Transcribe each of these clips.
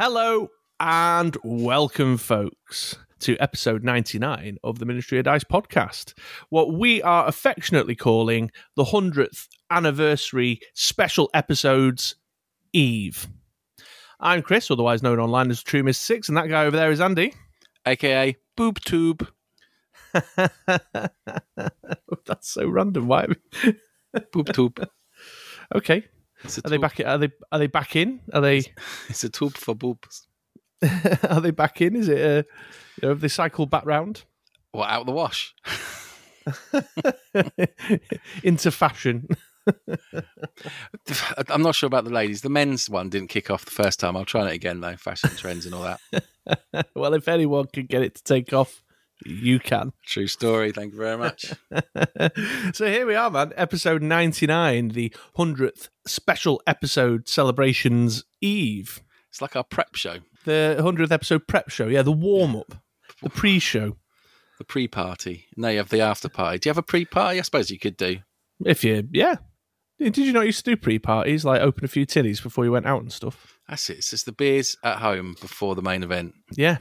Hello and welcome, folks, to episode 99 of the Ministry of Dice podcast, what we are affectionately calling the 100th anniversary special episodes Eve. I'm Chris, otherwise known online as True Miss Six, and that guy over there is Andy. aka Boob Tube. That's so random. Why? Boob Tube. Okay. It's a Are they back? Are they? Are they back in? Are they? It's a tube for boobs. are they back in? Is it? Uh, you know, have they cycled back round What out the wash? into fashion? I'm not sure about the ladies. The men's one didn't kick off the first time. I'll try it again though. Fashion trends and all that. well, if anyone can get it to take off, you can. True story. Thank you very much. so here we are, man. Episode 99, the 100th special episode celebrations Eve. It's like our prep show, The 100th episode prep show. Yeah, the warm up, the pre show. the pre-party. Now you have the after party. Do you have a pre-party? I suppose you could do. If you, yeah. Did you not used to do pre parties, like open a few tinnies before you went out and stuff? That's it. It's just the beers at home before the main event. Yeah.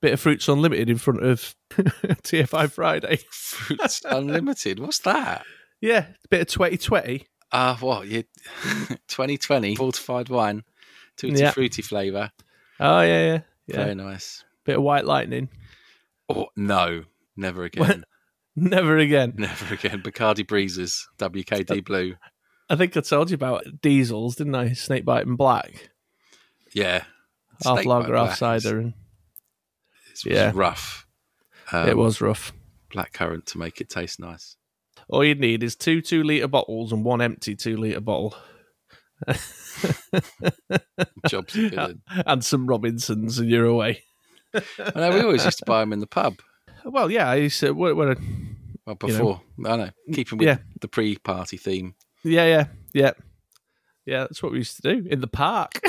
Bit of Fruits Unlimited in front of TFI Friday. Fruits Unlimited. What's that? Yeah, bit of 2020. Ah, what? You 2020 fortified wine, tutti Yeah. fruity flavour. Oh, yeah, yeah. Yeah. Very nice. Bit of White Lightning. Oh no, never again. Never again. Never again. Bacardi Breezes, WKD Blue. I think I told you about diesels, didn't I? Snakebite and Black. Yeah. half lager, half cider. And It's Yeah. rough. Um, it was rough. black currant to make it taste nice. All you'd need is two two litre bottles and one empty two litre bottle. Jobs good. and some Robinsons, and you're away. I know we always used to buy them in the pub. Well, yeah, I used to. When, when I, Well, You know. before I know, keeping with Yeah. the pre-party theme. Yeah, yeah, yeah, yeah. That's what we used to do in the park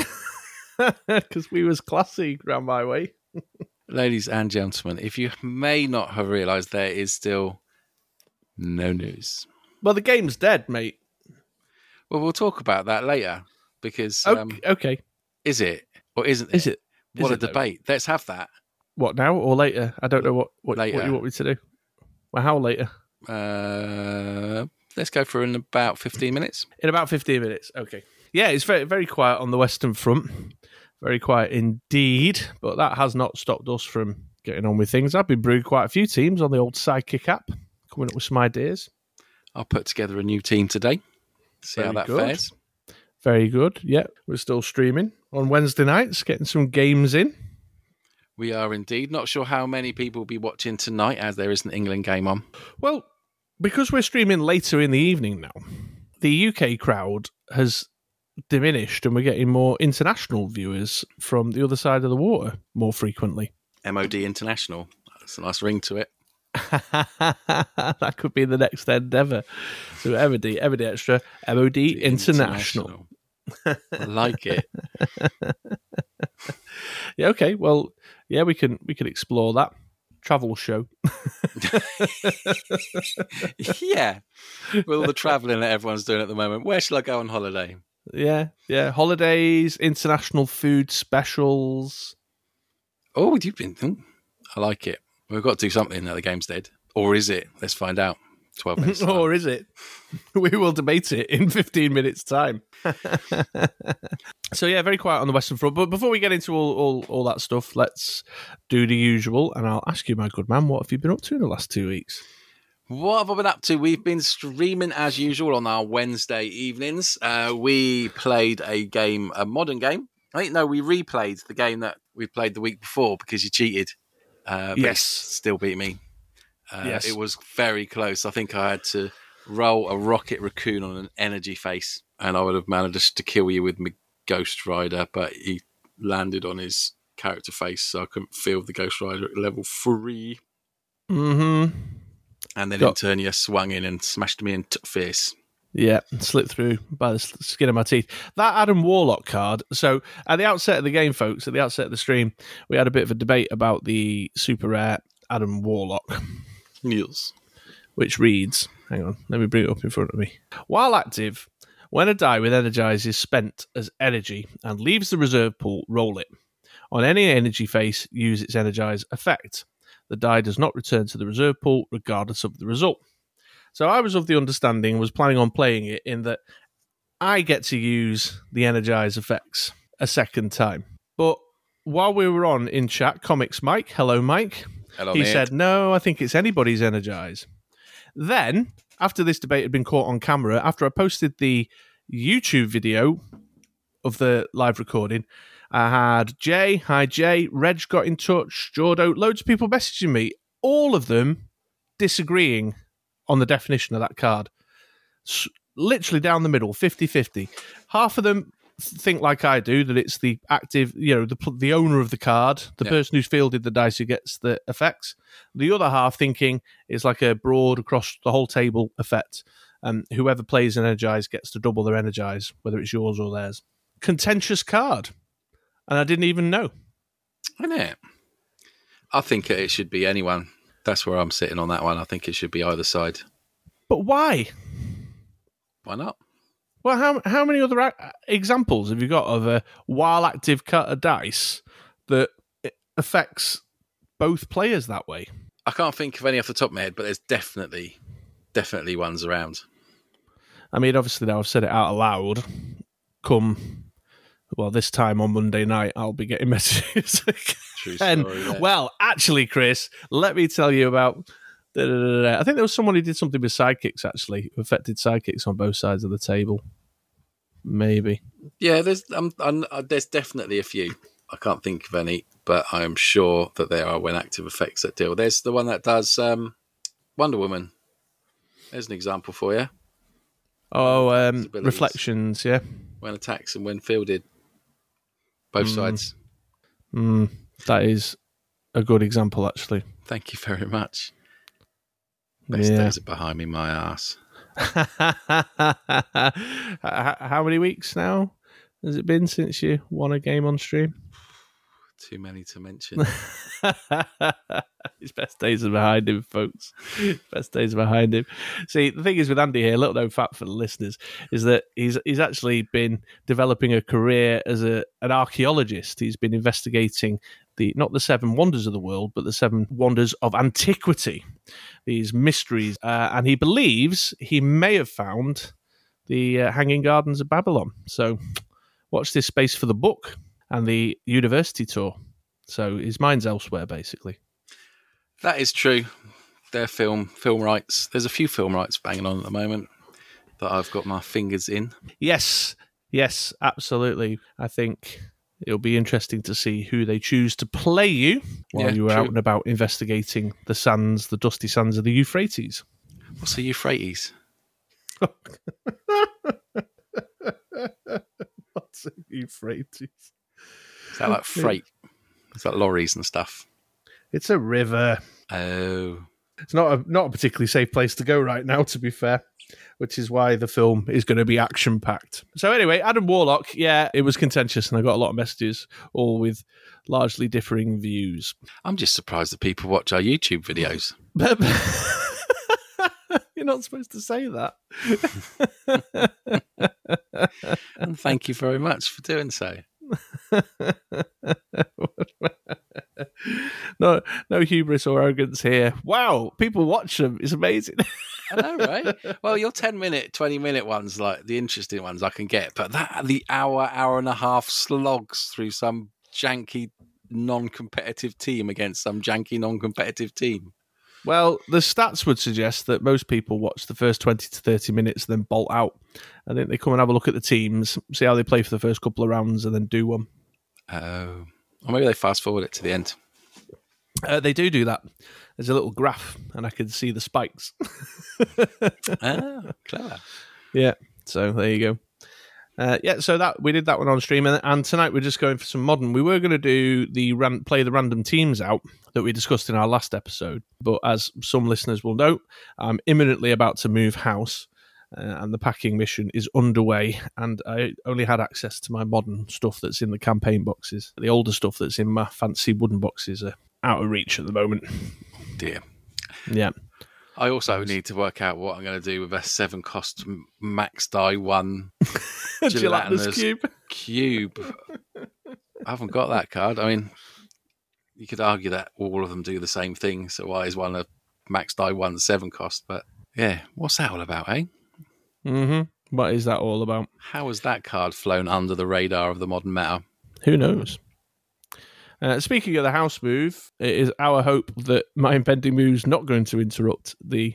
because we was classy round my way. Ladies and gentlemen, if you may not have realised, there is still no news. Well, the game's dead, mate. Well, we'll talk about that later because Okay, um, okay. is it or isn't it? is it? What is a it, though? debate! Let's have that. What now or later? I don't know what what, later. what you want me to do. Well, how later? Uh, let's go for in about fifteen minutes. In about fifteen minutes. Okay. Yeah, it's very very quiet on the Western Front. Very quiet indeed, but that has not stopped us from getting on with things. I've been brewing quite a few teams on the old Sidekick app, coming up with some ideas. I'll put together a new team today. See how that good. fares. Very good. Yeah, we're still streaming on Wednesday nights, getting some games in. We are indeed not sure how many people will be watching tonight, as there is an England game on. Well, because we're streaming later in the evening now, the UK crowd has diminished and we're getting more international viewers from the other side of the water more frequently. MOD International. That's a nice ring to it. that could be the next endeavour. So MOD, MOD Extra, MOD International. I like it. Yeah, okay. Well, yeah, we can we can explore that travel show. yeah. With all the travelling that everyone's doing at the moment, where shall I go on holiday? Yeah, yeah. Holidays, international food specials. Oh, you've been. oh, I like it. We've got to do something now the game's dead. Or is it? Let's find out. 12 minutes. or is it? We will debate it in 15 minutes' time. so, yeah, very quiet on the Western Front. But before we get into all, all, all that stuff, let's do the usual. And I'll ask you, my good man, what have you been up to in the last two weeks? What have I been up to? We've been streaming as usual on our Wednesday evenings. Uh, we played a game, a modern game. I think no, we replayed the game that we played the week before because you cheated. Uh, Yes. still beat me. Uh, Yes. it was very close. I think I had to roll a rocket raccoon on an energy face, and I would have managed to kill you with my Ghost Rider, but he landed on his character face, so I couldn't feel the Ghost Rider at level three. Mm-hmm. And then Got- in turn, you swung in and smashed me in t- face. Yeah, slipped through by the skin of my teeth. That Adam Warlock card. So, at the outset of the game, folks, at the outset of the stream, we had a bit of a debate about the super rare Adam Warlock, Niels. which reads Hang on, let me bring it up in front of me. While active, when a die with energize is spent as energy and leaves the reserve pool, roll it. on any energy face, use its energize effect. The die does not return to the reserve pool regardless of the result. So I was of the understanding, was planning on playing it in that I get to use the energize effects a second time. But while we were on in chat, Comics Mike, hello Mike, Hello, he mate. said, No, I think it's anybody's energize. Then, after this debate had been caught on camera, after I posted the YouTube video of the live recording, I had Jay, hi Jay, Reg got in touch, Jordo, loads of people messaging me, all of them disagreeing on the definition of that card. S- literally down the middle, 50 50. Half of them think like I do that it's the active, you know, the the owner of the card, the Yeah. person who's fielded the dice who gets the effects. The other half thinking it's like a broad across the whole table effect. And whoever plays energize gets to double their energize, whether it's yours or theirs. Contentious card, and I didn't even know. Isn't it? I think it should be anyone. That's where I'm sitting on that one. I think it should be either side. But why? Why not? Well, how how many other a- examples have you got of a while active cut of dice that affects both players that way? I can't think of any off the top of my head, but there's definitely, definitely ones around. I mean, obviously now I've said it out aloud. Come, well, this time on Monday night, I'll be getting messages. True and well, actually, Chris, let me tell you about. da, da, da. I think there was someone who did something with sidekicks. Actually, who affected sidekicks on both sides of the table. Maybe. yeah, there's um, um, uh, there's definitely a few. I can't think of any, but I am sure that there are when active effects that deal. There's the one that does um, Wonder Woman. There's an example for you. Oh, um, reflections. Yeah. When attacks and when fielded, both Mm. sides. Mm, that is a good example, actually. Thank you very much. Best Yeah. days are behind me, my ass. How many weeks now has it been since you won a game on stream? Too many to mention. His best days are behind him, folks. Best days are behind him. See, the thing is with Andy here, little known fact for the listeners, is that he's he's actually been developing a career as a an archaeologist. He's been investigating the not the seven wonders of the world, but the seven wonders of antiquity, these mysteries, uh, and he believes he may have found the uh, Hanging Gardens of Babylon. So, watch this space for the book and the university tour. So his mind's elsewhere, basically. that is true. Their film film rights. There's a few film rights banging on at the moment that I've got my fingers in. Yes, yes, absolutely. I think it'll be interesting to see who they choose to play you while Yeah, you were true. out and about investigating the sands, the dusty sands of the Euphrates. What's the Euphrates? What's the Euphrates? Is that like freight? Is that lorries and stuff? It's a river. Oh, It's not a not a particularly safe place to go right now, to be fair. Which is why the film is going to be action packed. So anyway, Adam Warlock, yeah, it was contentious, and I got a lot of messages, all with largely differing views. I'm just surprised that people watch our YouTube videos. You're not supposed to say that. And thank you very much for doing so. no, no hubris or arrogance here. Wow, people watch them. It's amazing. I know, right? well, your 10 minute, 20 minute ones, like the interesting ones, I can get, but that the hour, hour and a half slogs through some janky, non competitive team against some janky, non competitive team. Well, the stats would suggest that most people watch the first 20 to 30 minutes, then bolt out. I think they come and have a look at the teams, see how they play for the first couple of rounds, and then do one. Oh. Or maybe they fast forward it to the end. Uh, they do do that. There's a little graph, and I can see the spikes. ah, clever. yeah, so there you go. Uh, yeah, so that we did that one on stream, and, and tonight we're just going for some modern. We were going to do the ran, play the random teams out that we discussed in our last episode, but as some listeners will know, I'm imminently about to move house, and the packing mission is underway. And I only had access to my modern stuff that's in the campaign boxes. The older stuff that's in my fancy wooden boxes are out of reach at the moment. Dear. Yeah. I also need to work out what I'm going to do with a seven cost max die one Gelatinous Gelatinous cube. cube. I haven't got that card. I mean, you could argue that all of them do the same thing. So why is one a max die one seven cost? But yeah, what's that all about, eh? Mm-hmm. What is that all about? How has that card flown under the radar of the modern meta? Who knows? Uh, speaking of the house move, it is our hope that my impending move is not going to interrupt the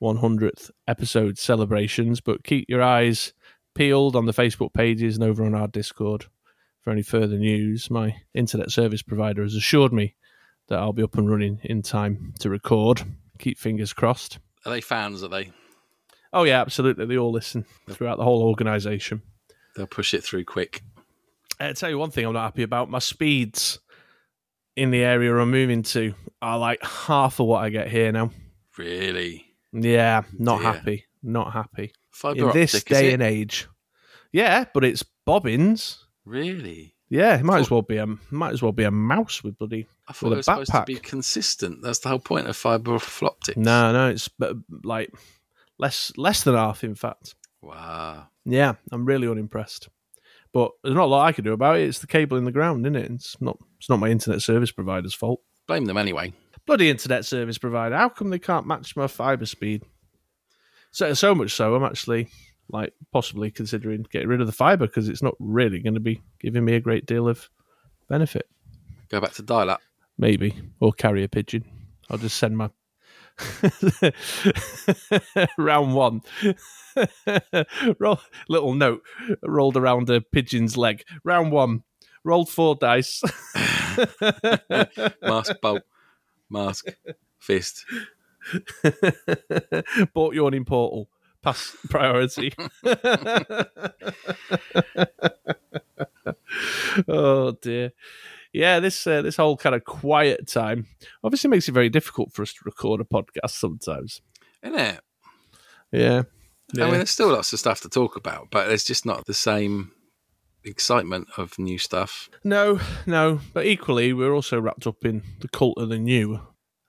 100th episode celebrations, but keep your eyes peeled on the Facebook pages and over on our Discord for any further news. My internet service provider has assured me that I'll be up and running in time to record. Keep fingers crossed. Are they fans? Are they? Oh, yeah, absolutely. They all listen throughout the whole organisation. They'll push it through quick. I'll tell you one thing I'm not happy about. My speeds in the area I'm moving to are like half of what I get here now. Really? Yeah, not Dear. happy. Not happy. Fiber in this is day and age. Yeah, but it's bobbins. Really? Yeah, it might as well be a might as well be a mouse with bloody. I thought With it was supposed to backpack. be consistent. That's the whole point of fiber optics. No, no, it's uh, like less less than half. In fact, Wow. yeah, I'm really unimpressed. But there's not a lot I can do about it. It's the cable in the ground, isn't it? It's not. It's not my internet service provider's fault. Blame them anyway. bloody internet service provider. How come they can't match my fiber speed? So so much so, I'm actually like possibly considering getting rid of the fiber because it's not really going to be giving me a great deal of benefit. Go back to dial up. Maybe or carrier pigeon. I'll just send my round one. Roll, little note rolled around a pigeon's leg. Round one. Rolled four dice. Mask, bolt, mask, fist. Bought yawning portal. Pass priority. oh dear. Yeah, this uh, this whole kind of quiet time obviously makes it very difficult for us to record a podcast sometimes. Isn't it? Yeah. I mean, there's still lots of stuff to talk about, but there's just not the same excitement of new stuff. No, no, but equally, we're also wrapped up in the cult of the new.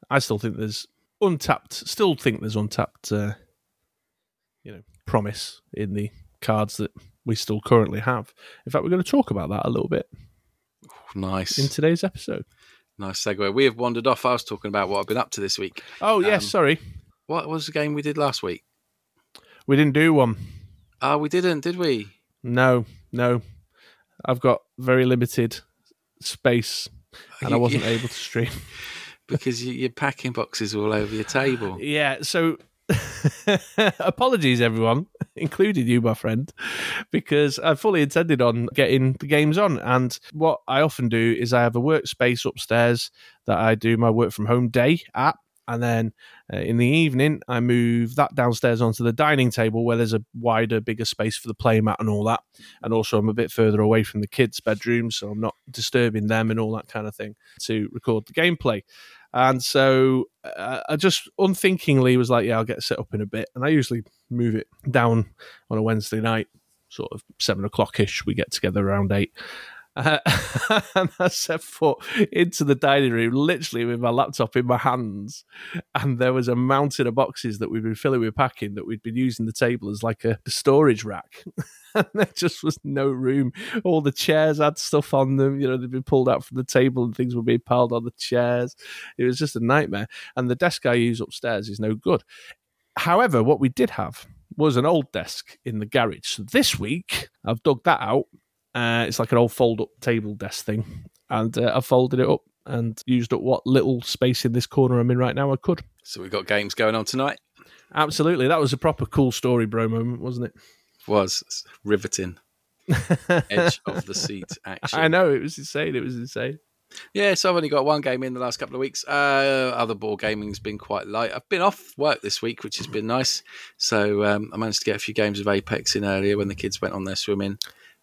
I still think there's untapped, still think there's untapped, uh, you know, promise in the cards that we still currently have. In fact, we're going to talk about that a little bit Nice. in today's episode. nice segue. We have wandered off. I was talking about what I've been up to this week. Oh, yes, Um, sorry. What was the game we did last week? We didn't do one. Ah, we didn't, did we? No, no. I've got very limited space and I wasn't able to stream. because you, your packing boxes all over your table. Yeah, so apologies, everyone, including you, my friend, because I fully intended on getting the games on. And what I often do is I have a workspace upstairs that I do my work from home day at. And then uh, in the evening, I move that downstairs onto the dining table where there's a wider, bigger space for the playmat and all that. And also, I'm a bit further away from the kids' bedrooms, so I'm not disturbing them and all that kind of thing to record the gameplay. And so uh, I just unthinkingly was like, yeah, I'll get set up in a bit. And I usually move it down on a Wednesday night, sort of seven o'clock ish. We get together around eight. And I set foot into the dining room, literally with my laptop in my hands. And there was a mountain of boxes that we'd been filling with packing that we'd been using the table as like a storage rack. and there just was no room. All the chairs had stuff on them. You know, they'd been pulled out from the table and things were being piled on the chairs. It was just a nightmare. And the desk I use upstairs is no good. However, what we did have was an old desk in the garage. So this week, I've dug that out. Uh, it's like an old fold up table desk thing. And uh, I folded it up and used up what little space in this corner I'm in right now I could. So we've got games going on tonight. Absolutely. That was a proper cool story, bro moment, wasn't it? Was riveting. Edge of the seat action. I know. It was insane. It was insane. Yeah, so I've only got one game in the last couple of weeks. Uh, other board gaming's been quite light. I've been off work this week, which has been nice. So um, I managed to get a few games of Apex in earlier when the kids went on their swimming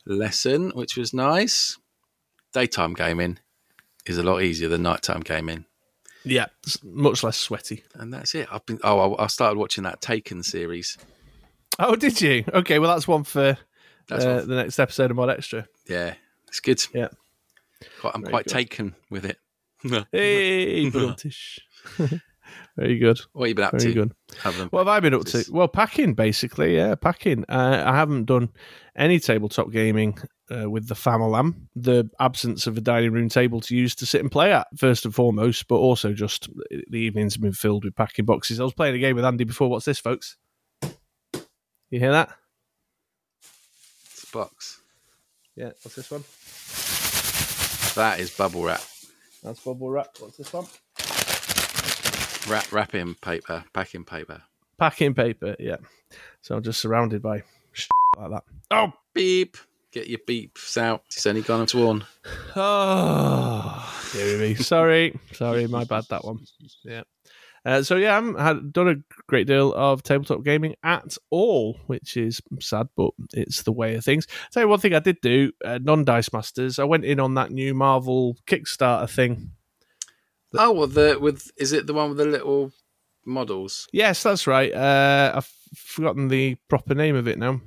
lesson, which was nice. Daytime gaming is a lot easier than nighttime gaming, Yeah. Much less sweaty. and that's it. I've been oh, I I started watching that Taken series. Oh, did you? Okay. Well, that's one for That's uh, what- the next episode of Mod Extra. yeah, it's good. Yeah. Quite, I'm Very quite good. taken with it. Hey, British. Very good. what have you been up Very to? good. What have I been up to? Well, packing basically. Yeah, packing. Uh, I haven't done any tabletop gaming uh, with the Famalam, the absence of a dining room table to use to sit and play at, first and foremost, but also just the evenings have been filled with packing boxes. I was playing a game with Andy before. What's this, folks? You hear that? It's a box. Yeah, what's this one? That is bubble wrap. That's bubble wrap. What's this one? Wrap, wrapping paper, packing paper. Packing paper, yeah. So I'm just surrounded by like that. Oh, beep. Get your beeps out. It's only gone to one. Oh, dear me. Sorry. Sorry, my bad, that one. Yeah. Uh, so yeah, I haven't had, done a great deal of tabletop gaming at all, which is sad, but it's the way of things. tell you one thing I did do, uh, non Dice Masters. I went in on that new Marvel Kickstarter thing. Oh, well, the with is it the one with the little models? Yes, that's right. Uh, I've forgotten the proper name of it now.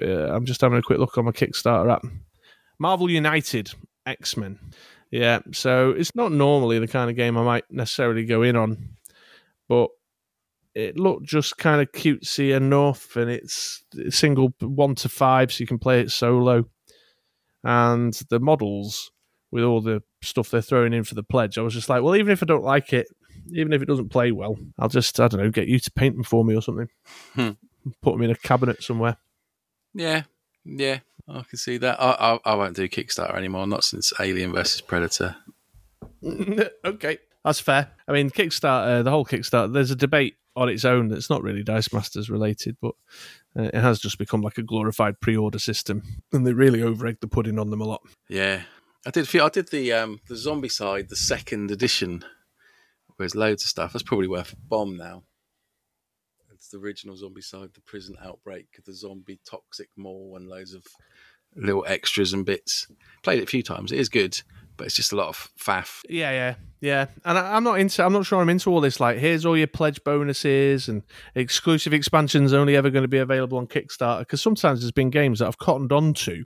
Uh, I'm just having a quick look on my Kickstarter app. Marvel United X Men. Yeah, so it's not normally the kind of game I might necessarily go in on, but it looked just kind of cutesy enough, and it's single one to five, so you can play it solo. And the models with all the stuff they're throwing in for the pledge, I was just like, well, even if I don't like it, even if it doesn't play well, I'll just I don't know, get you to paint them for me or something. Hmm. Put them in a cabinet somewhere. Yeah, yeah, I can see that. I, I, I won't do Kickstarter anymore. Not since Alien versus Predator. okay, that's fair. I mean, Kickstarter, the whole Kickstarter, there's a debate on its own that's not really Dice Masters related, but uh, it has just become like a glorified pre-order system, and they really over-egg the pudding on them a lot. Yeah, I did I did the um the Zombicide, the second edition. There's loads of stuff. That's probably worth a bomb now. It's the original Zombicide, the prison outbreak, the zombie toxic mall, and loads of little extras and bits. Played it a few times. It is good, but it's just a lot of faff. Yeah, yeah, yeah. And I, I'm not into. I'm not sure I'm into all this. Like, here's all your pledge bonuses and exclusive expansions only ever going to be available on Kickstarter. Because sometimes there's been games that I've cottoned on to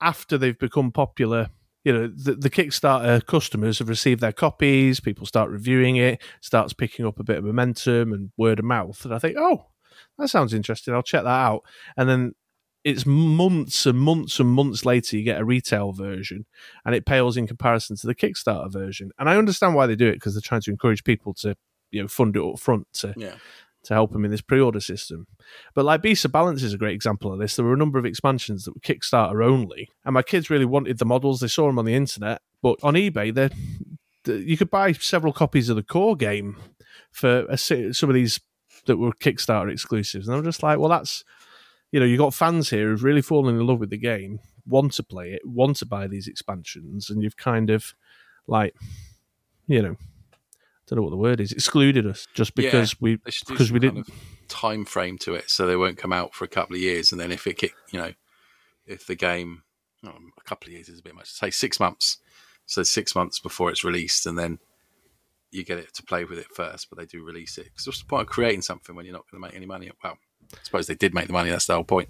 after they've become popular. You know, the, the Kickstarter customers have received their copies. People start reviewing it. Starts picking up a bit of momentum and word of mouth. And I think, oh, that sounds interesting. I'll check that out. And then it's months and months and months later you get a retail version and it pales in comparison to the kickstarter version and i understand why they do it because they're trying to encourage people to you know fund it up front to Yeah, to help them in this pre-order system. But like beast of balance is a great example of this. There were a number of expansions that were kickstarter only and my kids really wanted the models. They saw them on the internet but on ebay they you could buy several copies of the core game for a, some of these that were kickstarter exclusives and i'm just like well that's you know, you got fans here who've really fallen in love with the game, want to play it, want to buy these expansions, and you've kind of like, you know, don't know what the word is, excluded us just because we should do because we didn't. of time frame to it, so they won't come out for a couple of years, and then if it kick, you know, if the game, oh, a couple of years is a bit much. Say six months, so six months before it's released, and then you get it to play with it first, but they do release it. Because what's the point of creating something when you're not going to make any money? Well, I suppose they did make the money. That's the whole point.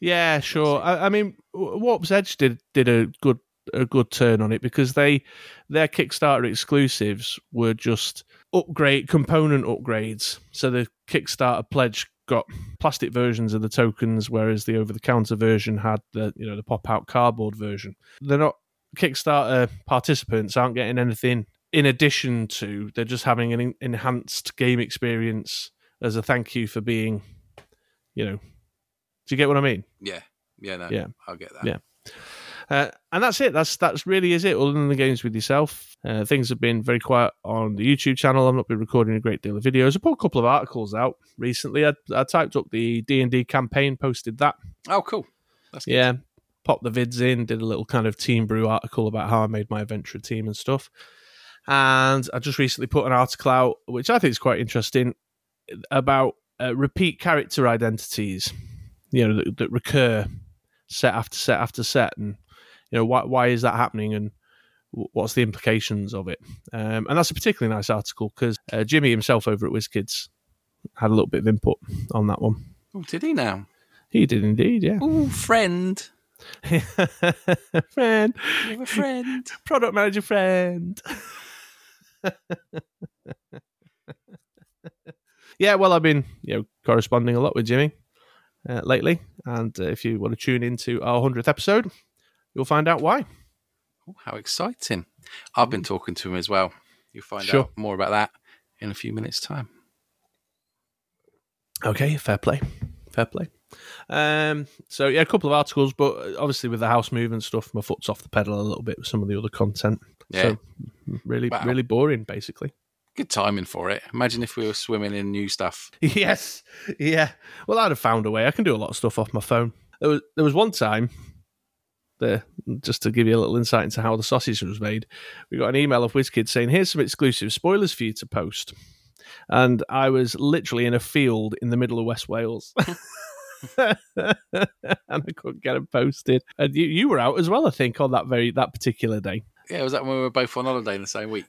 Yeah, sure. I, I mean, Warp's Edge did did a good a good turn on it because they their Kickstarter exclusives were just upgrade component upgrades. So the Kickstarter pledge got plastic versions of the tokens, whereas the over the counter version had the you know the pop out cardboard version. They're not Kickstarter participants aren't getting anything in addition to. They're just having an en- enhanced game experience as a thank you for being, you know. Do you get what I mean? Yeah, yeah, no, Yeah. I'll get that. Yeah. Uh, and that's it. That's that's really is it. Other than the games with yourself, uh, things have been very quiet on the YouTube channel. I've not been recording a great deal of videos. I put a couple of articles out recently. I, I typed up the D and D campaign, posted that. Oh, cool. That's good. Yeah, popped the vids in, did a little kind of team brew article about how I made my adventure team and stuff. And I just recently put an article out, which I think is quite interesting, about uh, repeat character identities, you know, that, that recur set after set after set, and you know why why is that happening and what's the implications of it. Um, and that's a particularly nice article because uh, Jimmy himself over at WizKids had a little bit of input on that one. Oh, did he now? He did indeed, yeah. Oh, friend. friend, You a friend. product manager friend. yeah, well, I've been you know corresponding a lot with Jimmy. uh, lately. And uh, if you want to tune into our 100th episode, you'll find out why. Oh, how exciting. I've been talking to him as well. You'll find Sure. out more about that in a few minutes' time. Okay, fair play. Fair play. Um, so yeah, a couple of articles, but obviously with the house move and stuff, my foot's off the pedal a little bit with some of the other content. Yeah. So really, Wow. really boring, basically. Good timing for it. Imagine if we were swimming in new stuff. yes, yeah. Well, I'd have found a way. I can do a lot of stuff off my phone. There was there was one time, there just to give you a little insight into how the sausage was made. We got an email of WizKids saying, "Here's some exclusive spoilers for you to post," and I was literally in a field in the middle of West Wales. and I couldn't get them posted. And you, you were out as well, I think, on that very that particular day. Yeah, was that when we were both on holiday in the same week?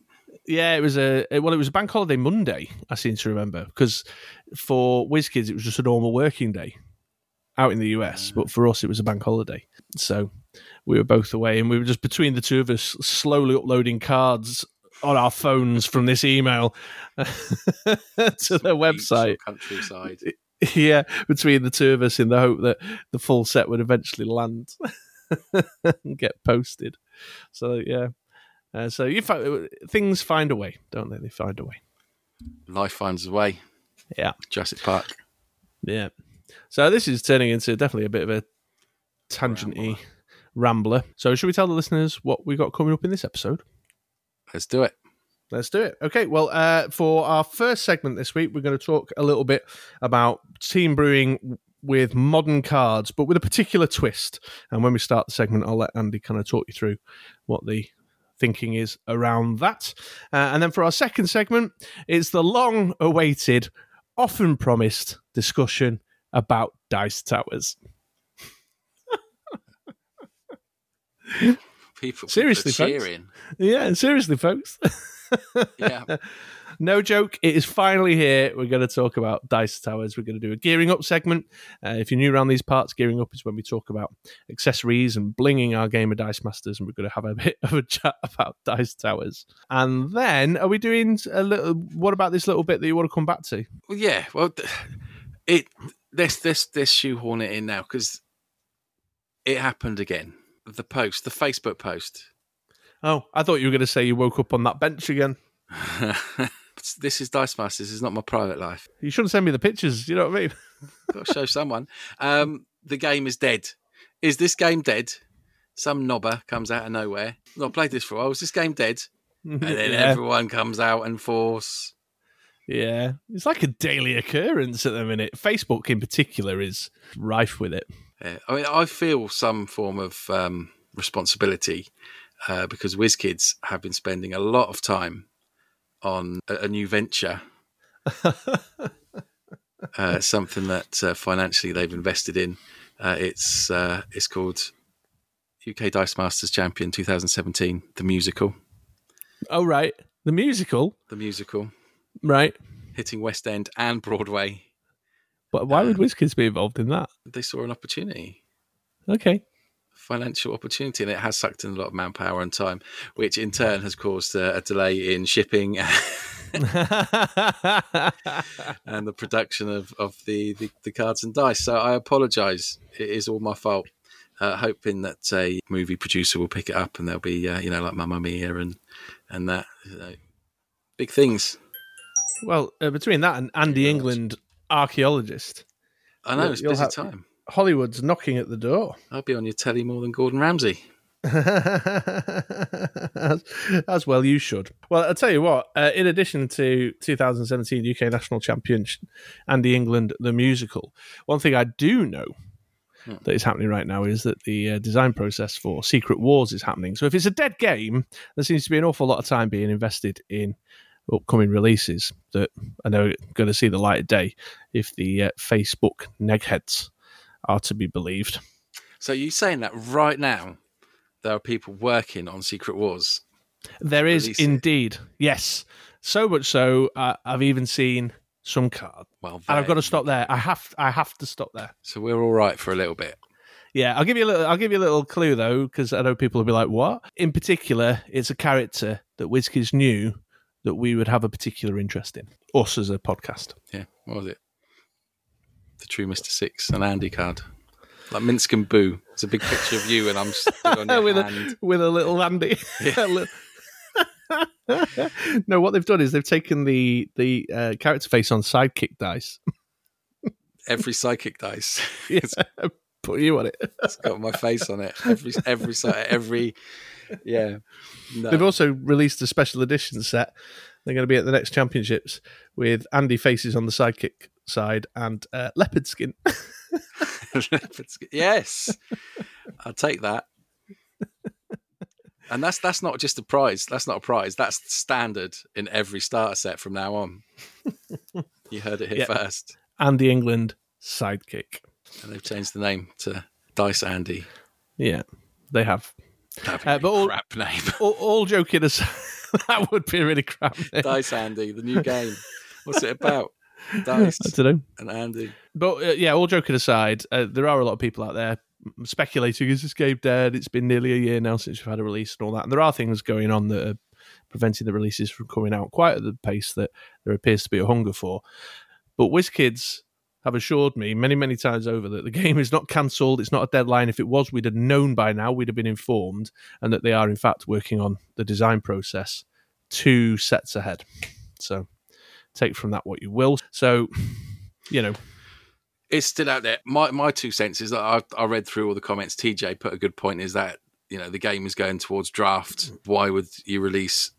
Yeah, it was a well, it was a bank holiday Monday. I seem to remember because for WizKids it was just a normal working day out in the US, but for us it was a bank holiday. So we were both away, and we were just between the two of us slowly uploading cards on our phones from this email to the Some website. Countryside. Yeah, between the two of us in the hope that the full set would eventually land and get posted. So yeah. Uh, so you find, things find a way, don't they? They find a way. Life finds a way. Yeah. Jurassic Park. Yeah. So this is turning into definitely a bit of a tangenty rambler. So should we tell the listeners what we got coming up in this episode? Let's do it. Let's do it. Okay. Well, uh, for our first segment this week, we're going to talk a little bit about team brewing with modern cards, but with a particular twist. And when we start the segment, I'll let Andy kind of talk you through what the thinking is around that. Uh, and then for our second segment, it's the long awaited, often promised discussion about dice towers. People, Seriously, people folks? Yeah, seriously, folks. Yeah. no joke. It is finally here. We're going to talk about Dice Towers. We're going to do a gearing up segment. Uh, if you're new around these parts, gearing up is when we talk about accessories and blinging our game of Dice Masters, and we're going to have a bit of a chat about Dice Towers. And then, are we doing a little? What about this little bit that you want to come back to? Well, yeah. Well, it let's let's let's shoehorn it in now because it happened again. The post, the Facebook post. Oh, I thought you were going to say you woke up on that bench again. this is Dice Masters. This is not my private life. You shouldn't send me the pictures. You know what I mean? Got to show someone. Um, the game is dead. Is this game dead? Some knobber comes out of nowhere. I played this for a while. Is this game dead? And then yeah. everyone comes out and force. Yeah, it's like a daily occurrence at the minute. Facebook, in particular, is rife with it. Yeah. I mean, I feel some form of um, responsibility uh, because WizKids have been spending a lot of time on a, a new venture, uh, something that uh, financially they've invested in. Uh, it's uh, it's called UK Dice Masters Champion 2017, the musical. oh, right, the musical, The musical right? hitting West End and Broadway. But why would Um, WizKids be involved in that? They saw an opportunity. Okay, financial opportunity and it has sucked in a lot of manpower and time which in turn has caused uh, a delay in shipping and the production of, of the, the, the cards and dice so i apologize it is all my fault uh, hoping that a movie producer will pick it up and there'll be uh, you know like mamma mia and and that you know, big things well, uh, between that and Andy England, archaeologist, i know it's busy have- time Hollywood's knocking at the door. i'll be on your telly more than gordon ramsay as, as well, you should. Well, I'll tell you what. Uh, in addition to 2017 UK National Champion Andy England the musical, one thing I do know Hmm. that is happening right now is that the uh, design process for Secret Wars is happening. So if it's a dead game, there seems to be an awful lot of time being invested in upcoming releases that I know are going to see the light of day if the uh, Facebook negheads are to be believed. so you saying that right now there are people working on secret wars There is indeed, yes. So much so, uh, I've even seen some card, well and I've got to stop there. I have, I have to stop there. So we're all right for a little bit. Yeah, I'll give you a little. I'll give you a little clue though, because I know people will be like, "What?" In particular, it's a character that WizKids knew that we would have a particular interest in. Us as a podcast. Yeah. What was it? the true Mister Six, an Andy card, like Minsc and Boo. It's a big picture of you, and I'm stood on your with hand. a with a little Andy. Yeah. No, what they've done is they've taken the the uh, character face on sidekick dice. Every sidekick dice. Yeah, put you on it. It's got my face on it. Every every every yeah. No. They've also released a special edition set. They're going to be at the next championships with Andy faces on the sidekick side and uh, leopard skin. Leopard skin. yes, I'll take that. And that's that's not just a prize. That's not a prize. That's standard in every starter set from now on. You heard it here Yeah. first. Andy England sidekick. And they've changed the name to Dice Andy. Yeah, they have. That'd be Uh, a but all- crap name. All, all joking aside, that would be a really crap name. Dice Andy, the new game. What's it about? Dice I don't know. and Andy. But uh, yeah, all joking aside, uh, there are a lot of people out there speculating: is this game dead? It's been nearly a year now since we've had a release and all that. And there are things going on that are preventing the releases from coming out quite at the pace that there appears to be a hunger for. But WizKids have assured me many, many times over that the game is not cancelled. It's not a deadline. If it was, we'd have known by now. We'd have been informed, and that they are in fact working on the design process two sets ahead. So take from that what you will. So you know, It's still out there. My my two cents is that I, I read through all the comments. TJ put a good point. Is that you know the game is going towards draft. Why would you release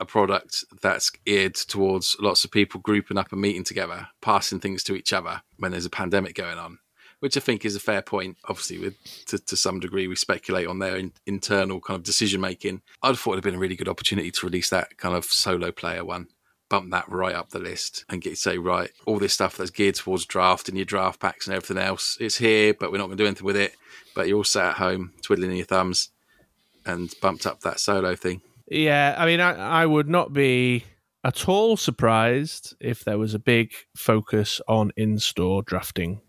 a product that's geared towards lots of people grouping up and meeting together, passing things to each other when there's a pandemic going on? Which I think is a fair point. Obviously, with to, to some degree, we speculate on their in, internal kind of decision making. I'd thought it'd been a really good opportunity to release that kind of solo player one bump that right up the list and get say right all this stuff that's geared towards draft and your draft packs and everything else it's here but we're not going to do anything with it but you're all sat at home twiddling your thumbs and bumped up that solo thing Yeah, I mean, I, I would not be at all surprised if there was a big focus on in-store drafting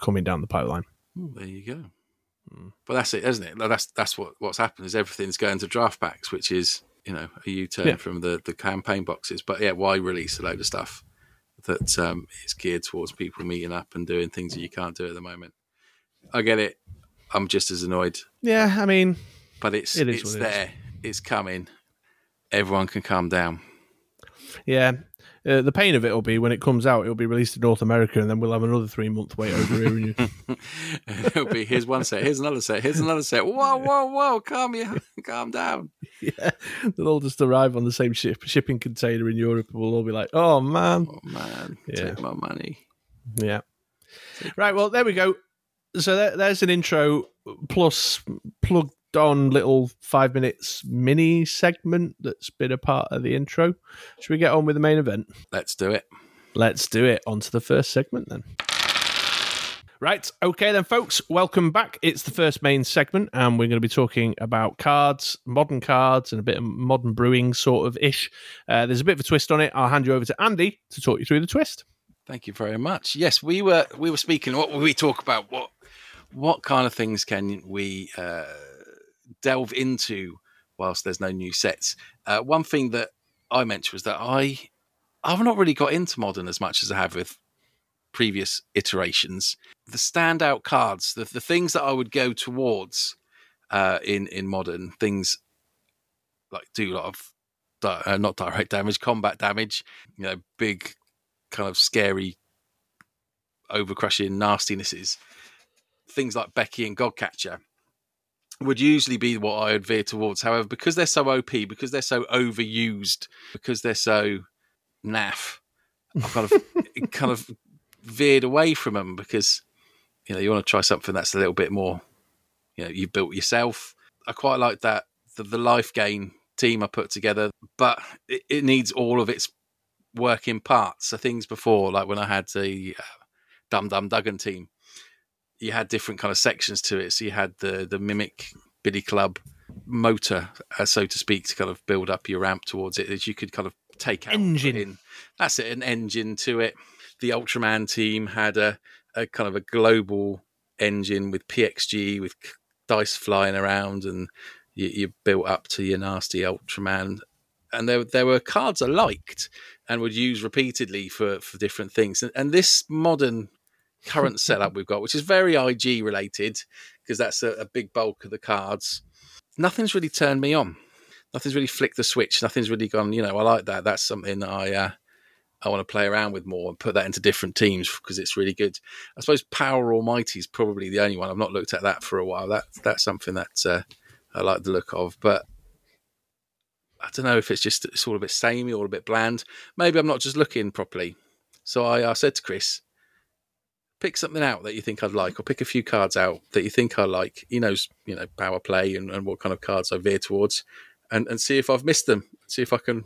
coming down the pipeline. Ooh, there you go but that's it isn't it that's that's what what's happened is everything's going to draft packs which is you know a u-turn Yeah. from the the campaign boxes but yeah why release a load of stuff that um is geared towards people meeting up and doing things that you can't do at the moment i get it i'm just as annoyed Yeah, I mean, but it's It is it's what it is. there. It's coming. Everyone can calm down. yeah. Uh, the pain of it will be when it comes out, it'll be released in North America, and then we'll have another three month wait over here. you. It'll be here's one set, here's another set, here's another set. Whoa, whoa, whoa! Calm you, calm down. yeah, they'll all just arrive on the same ship, shipping container in Europe, and we'll all be like, "Oh man, Oh man, Yeah. take my money. Yeah. Right. Well, there we go. So there, there's an intro plus plugged on little five minutes mini segment that's been a part of the intro. Should we get on with the main event? Let's do it. Let's do it. On to the first segment then. Right. Okay, then, folks. Welcome back. It's the first main segment, and we're going to be talking about cards, modern cards, and a bit of modern brewing sort of ish. Uh, there's a bit of a twist on it. I'll hand you over to Andy to talk you through the twist. Thank you very much. Yes, we were we were speaking. What we talk about? What what kind of things can we uh, delve into whilst there's no new sets? Uh, one thing that I mentioned was that I I've not really got into modern as much as I have with previous iterations. The standout cards, the the things that I would go towards uh, in in modern things like do a lot of di- uh, not direct damage, combat damage. You know, big kind of scary, over crushing nastinesses. Things like Becky and Godcatcher would usually be what I would veer towards. However, because they're so OP, because they're so overused, because they're so naff, I've kind of kind of veered away from them because you know you want to try something that's a little bit more you know you've built yourself. I quite like that the, the life gain team I put together, but it, it needs all of its working parts. So things before, like when I had the uh, Dum Dum Dugan team, you had different kind of sections to it. So you had the the mimic Billy Club motor, uh, so to speak, to kind of build up your ramp towards it. As you could kind of take out Engine. in. That's it, an engine to it. The Ultraman team had a, a kind of a global engine with PXG with dice flying around, and you, you built up to your nasty Ultraman and there there were cards I liked and would use repeatedly for for different things. And, and this modern current setup we've got, which is very IG related, because that's a, a big bulk of the cards. Nothing's really turned me on. Nothing's really flicked the switch. Nothing's really gone. You know, I like that. That's something that I uh, I want to play around with more and put that into different teams because it's really good. I suppose Power Almighty is probably the only one I've not looked at that for a while. That that's something that uh, I like the look of, but I don't know if it's just it's all a bit samey or a bit bland. Maybe I'm not just looking properly. So I, I said to Chris, pick something out that you think I'd like, or pick a few cards out that you think I like. He knows, you know, power play and, and what kind of cards I veer towards, and and see if I've missed them. See if I can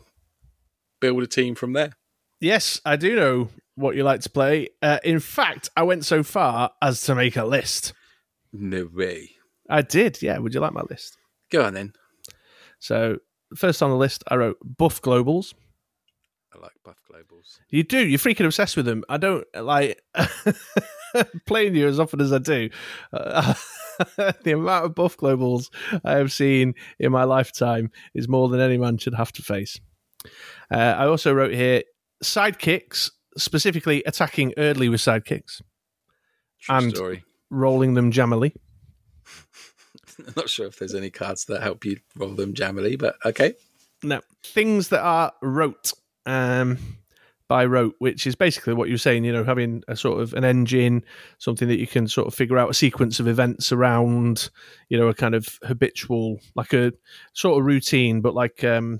build a team from there. Yes, I do know what you like to play. Uh, in fact, I went so far as to make a list. No way. I did, yeah. Would you like my list? Go on then. So, first on the list, I wrote Buff Globals. I like buff globals. You do. You're freaking obsessed with them. I don't like playing you as often as I do. Uh, the amount of buff globals I have seen in my lifetime is more than any man should have to face. Uh, I also wrote here sidekicks, specifically attacking early with sidekicks, True And- story. rolling them jammily. I'm not sure if there's any cards that help you roll them jammily, but okay. No, things that are rote um, by rote, which is basically what you're saying. You know, having a sort of an engine, something that you can sort of figure out a sequence of events around. You know, a kind of habitual, like a sort of routine, but like um,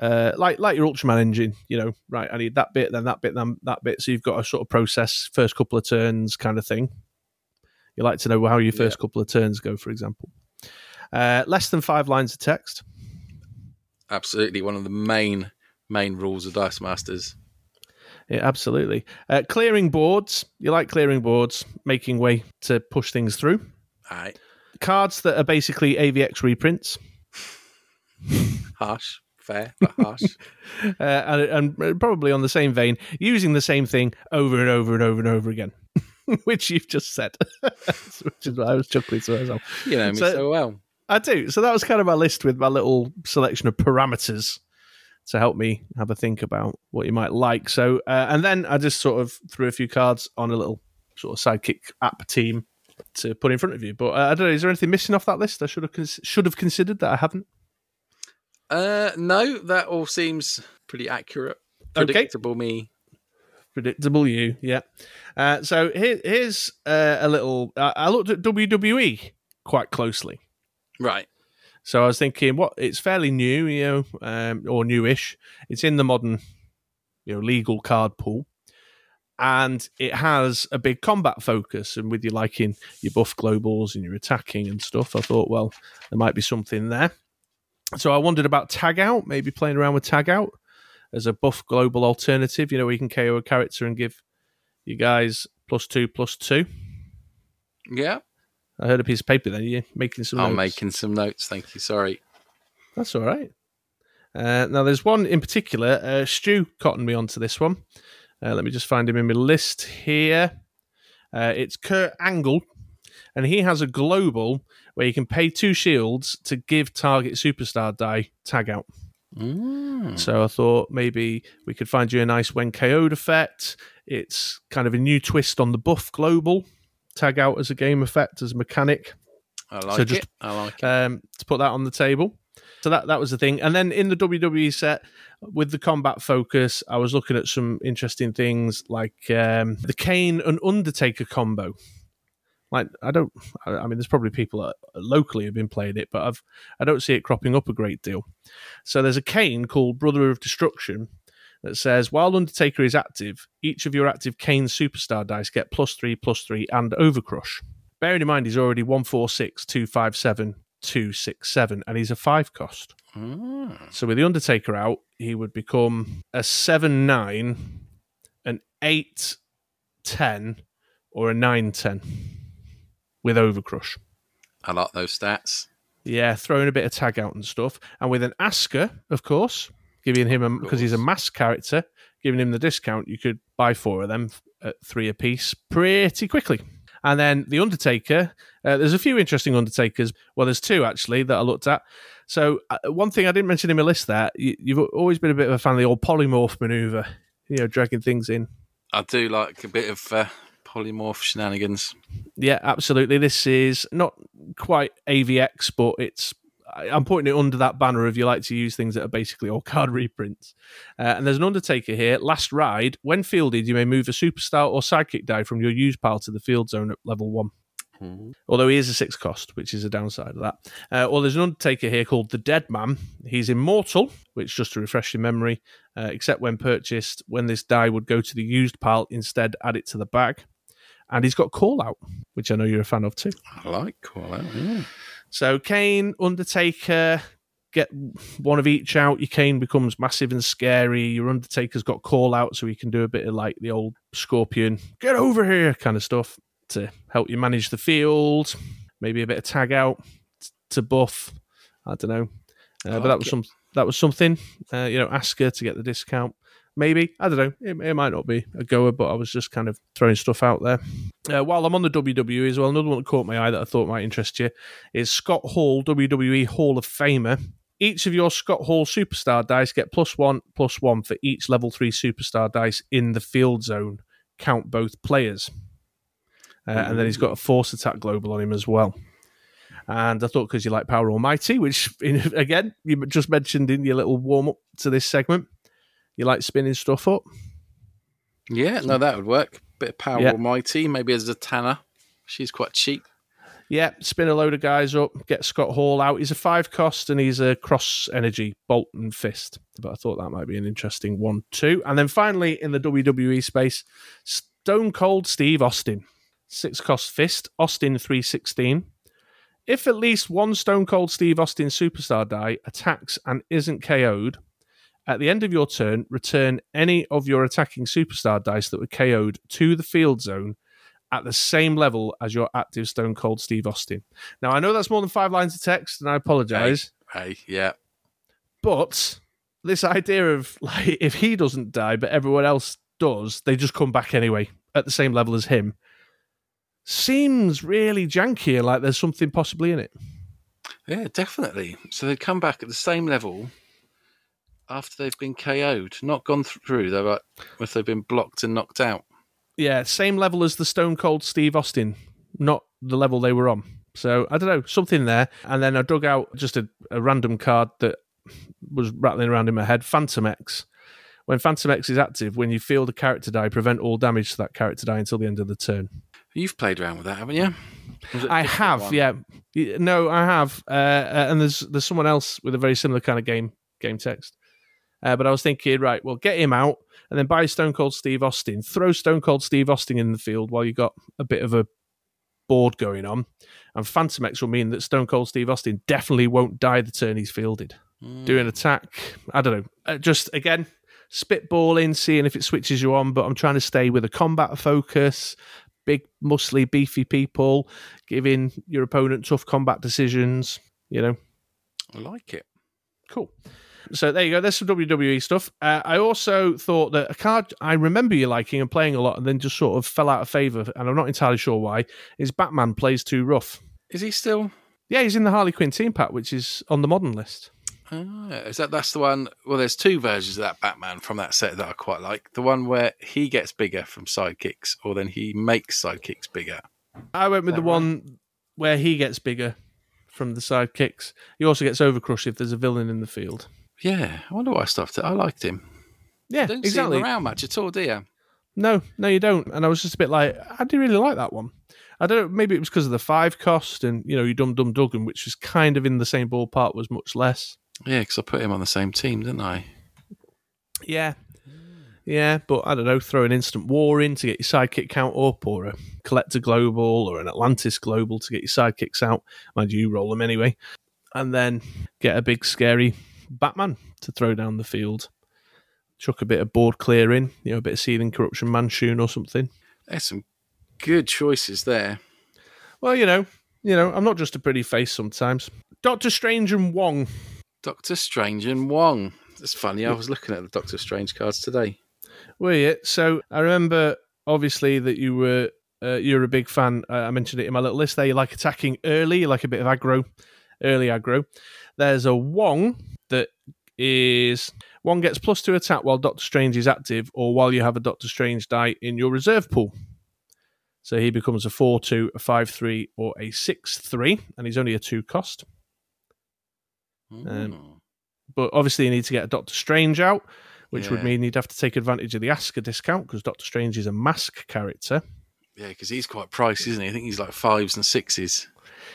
uh, like like your Ultraman engine. You know, right? I need that bit, then that bit, then that bit. So you've got a sort of process, first couple of turns, kind of thing. You like to know how your first couple of turns go, for example. Uh, less than five lines of text. Absolutely, one of the main main rules of Dice Masters. Yeah, absolutely. Uh, clearing boards. You like clearing boards, making way to push things through. All right, Cards that are basically AVX reprints. harsh, fair, but harsh. Uh, and, and probably on the same vein, using the same thing over and over and over and over again, which you've just said, which is what I was chuckling to myself. you know me So- so, well. I do. So that was kind of my list with my little selection of parameters to help me have a think about what you might like. So, uh, and then I just sort of threw a few cards on a little sort of sidekick app team to put in front of you. But uh, I don't know. Is there anything missing off that list? I should have cons- should have considered that I haven't. Uh, no, that all seems pretty accurate. Okay. Predictable me. Predictable you, yeah. Uh, so here, here's uh, a little. I looked at WWE quite closely. Right. So I was thinking, what? It's fairly new, you know, um, or newish. It's in the modern, you know, legal card pool, and it has a big combat focus. And with you liking your buff globals and your attacking and stuff, I thought, well, there might be something there. So I wondered about tag out, maybe playing around with tag out as a buff global alternative. You know, where you can KO a character and give you guys plus two, plus two. Yeah, I heard a piece of paper then. You're making some. Notes. I'm notes. making some notes. Thank you. Sorry. That's all right. Uh, now, there's one in particular. Uh, Stu cottoned me onto this one. Uh, let me just find him in my list here. Uh, it's Kurt Angle, and he has a global where you can pay two shields to give target superstar die tag out. Mm. So I thought maybe we could find you a nice when KO'd effect. It's kind of a new twist on the buff global tag out as a game effect, as a mechanic I like just- it. I like it. um, to put that on the table. So that that was the thing. And then in the WWE set with the combat focus, I was looking at some interesting things like um, the Kane and Undertaker combo. Like I don't, I I mean, there's probably people that locally have been playing it, but I've I don't see it cropping up a great deal. So there's a Kane called Brother of Destruction that says while Undertaker is active, each of your active Kane superstar dice get plus three, plus three, and Overcrush. Bearing in mind he's already one four six two five seven two six seven, and he's a five cost. Mm. So with the Undertaker out, he would become a seven nine, an eight ten, or a nine ten with Overcrush. I like those stats. Yeah, throwing a bit of tag out and stuff, and with an Asuka, of course, giving him a because he's a mask character, giving him the discount. You could buy four of them at three apiece pretty quickly. And then the Undertaker, uh, there's a few interesting Undertakers. Well, there's two actually that I looked at. So uh, one thing I didn't mention in my list there, you, you've always been a bit of a fan of the old polymorph maneuver. You know, dragging things in. I do like a bit of uh, polymorph shenanigans. Yeah, absolutely. This is not quite AVX, but it's I'm putting it under that banner of you like to use things that are basically all card reprints. Uh, and there's an Undertaker here. Last ride, when fielded, you may move a superstar or sidekick die from your use pile to the field zone at level one. Mm-hmm. Although he is a six cost, which is a downside of that. Uh, or there's an Undertaker here called the Dead Man. He's immortal, which just to refresh your memory, uh, except when purchased, when this die would go to the used pile, instead add it to the bag. And he's got call out, which I know you're a fan of too. I like call out. Yeah. So Kane, Undertaker, get one of each out. Your Kane becomes massive and scary. Your Undertaker's got call out, so he can do a bit of like the old Scorpion, get over here kind of stuff to help you manage the field. Maybe a bit of tag out to buff. I don't know, uh, but that was some that was something. Uh, you know, Asuka to get the discount. Maybe I don't know. It, it might not be a goer, but I was just kind of throwing stuff out there. Uh, while I'm on the WWE as well, another one that caught my eye that I thought might interest you is Scott Hall, WWE Hall of Famer. Each of your Scott Hall superstar dice get plus one, plus one for each level three superstar dice in the field zone. Count both players. Uh, and then he's got a force attack global on him as well. And I thought because you like Power Almighty, which in, again you just mentioned in your little warm up to this segment, you like spinning stuff up. Yeah, no, that would work. Bit of Power Yeah. Almighty, maybe as a Tanner. She's quite cheap. Yeah, spin a load of guys up, get Scott Hall out. He's a five cost and he's a cross energy bolt and fist. But I thought that might be an interesting one too. And then finally in the WWE space, Stone Cold Steve Austin. Six cost fist, Austin 316. If at least one Stone Cold Steve Austin superstar die attacks and isn't KO'd, at the end of your turn, return any of your attacking superstar dice that were KO'd to the field zone at the same level as your active Stone Cold Steve Austin. Now, I know that's more than five lines of text, and I apologize, Hey, yeah. but this idea of like if he doesn't die, but everyone else does, they just come back anyway at the same level as him seems really janky and like there's something possibly in it. Yeah, definitely. So they come back at the same level after they've been KO'd, not gone through. They're like, if they've been blocked and knocked out. Yeah, same level as the Stone Cold Steve Austin, not the level they were on. So I don't know, something there. And then I dug out just a, a random card that was rattling around in my head Phantom X. When Phantom X is active, when you feel the character die, prevent all damage to that character die until the end of the turn. You've played around with that, haven't you? Was it a I have, one? yeah. No, I have. Uh, uh, and there's there's someone else with a very similar kind of game game text. Uh, but I was thinking, right, well, get him out and then buy Stone Cold Steve Austin. Throw Stone Cold Steve Austin in the field while you got a bit of a board going on. And Phantom X will mean that Stone Cold Steve Austin definitely won't die the turn he's fielded. Mm. Do an attack. I don't know. Uh, just again, spitballing, seeing if it switches you on. But I'm trying to stay with a combat focus. Big, muscly, beefy people giving your opponent tough combat decisions. You know, I like it. Cool. So there you go. There's some WWE stuff. Uh, I also thought that a card I remember you liking and playing a lot, and then just sort of fell out of favor, and I'm not entirely sure why. Is Batman plays too rough? Is he still? Yeah, he's in the Harley Quinn team pack, which is on the modern list. Ah, is that that's the one? Well, there's two versions of that Batman from that set that I quite like. The one where he gets bigger from sidekicks, or then he makes sidekicks bigger. I went with the right? one where he gets bigger from the sidekicks. He also gets overcrushed if there's a villain in the field. Yeah, I wonder why I stopped it. I liked him. Yeah, Don't exactly. see him around much at all, do you? No, no, you don't. And I was just a bit like, I do really like that one. I don't know, maybe it was because of the five cost and, you know, you Dum Dum Dugan, which was kind of in the same ballpark, was much less. Yeah, because I put him on the same team, didn't I? Yeah. Yeah, but I don't know, throw an instant war in to get your sidekick count up, or a collector global, or an Atlantis global to get your sidekicks out. Mind you roll them anyway. And then get a big scary Batman to throw down the field. Chuck a bit of board clearing, you know, a bit of seething corruption manchun or something. There's some good choices there. Well, you know, you know, I'm not just a pretty face sometimes. Doctor Strange and Wong. Doctor Strange and Wong. It's funny. I was looking at the Doctor Strange cards today. Were you? So I remember obviously that you were uh, you're a big fan. Uh, I mentioned it in my little list there. You like attacking early, you like a bit of aggro, early aggro. There's a Wong that is one gets plus two attack while Doctor Strange is active, or while you have a Doctor Strange die in your reserve pool. So he becomes a four two, a five three, or a six three, and he's only a two cost. Um, Mm. But obviously, you need to get a Doctor Strange out, which would mean you'd have to take advantage of the Asuka discount because Doctor Strange is a mask character. yeah, because he's quite pricey, isn't he? I think he's like fives and sixes.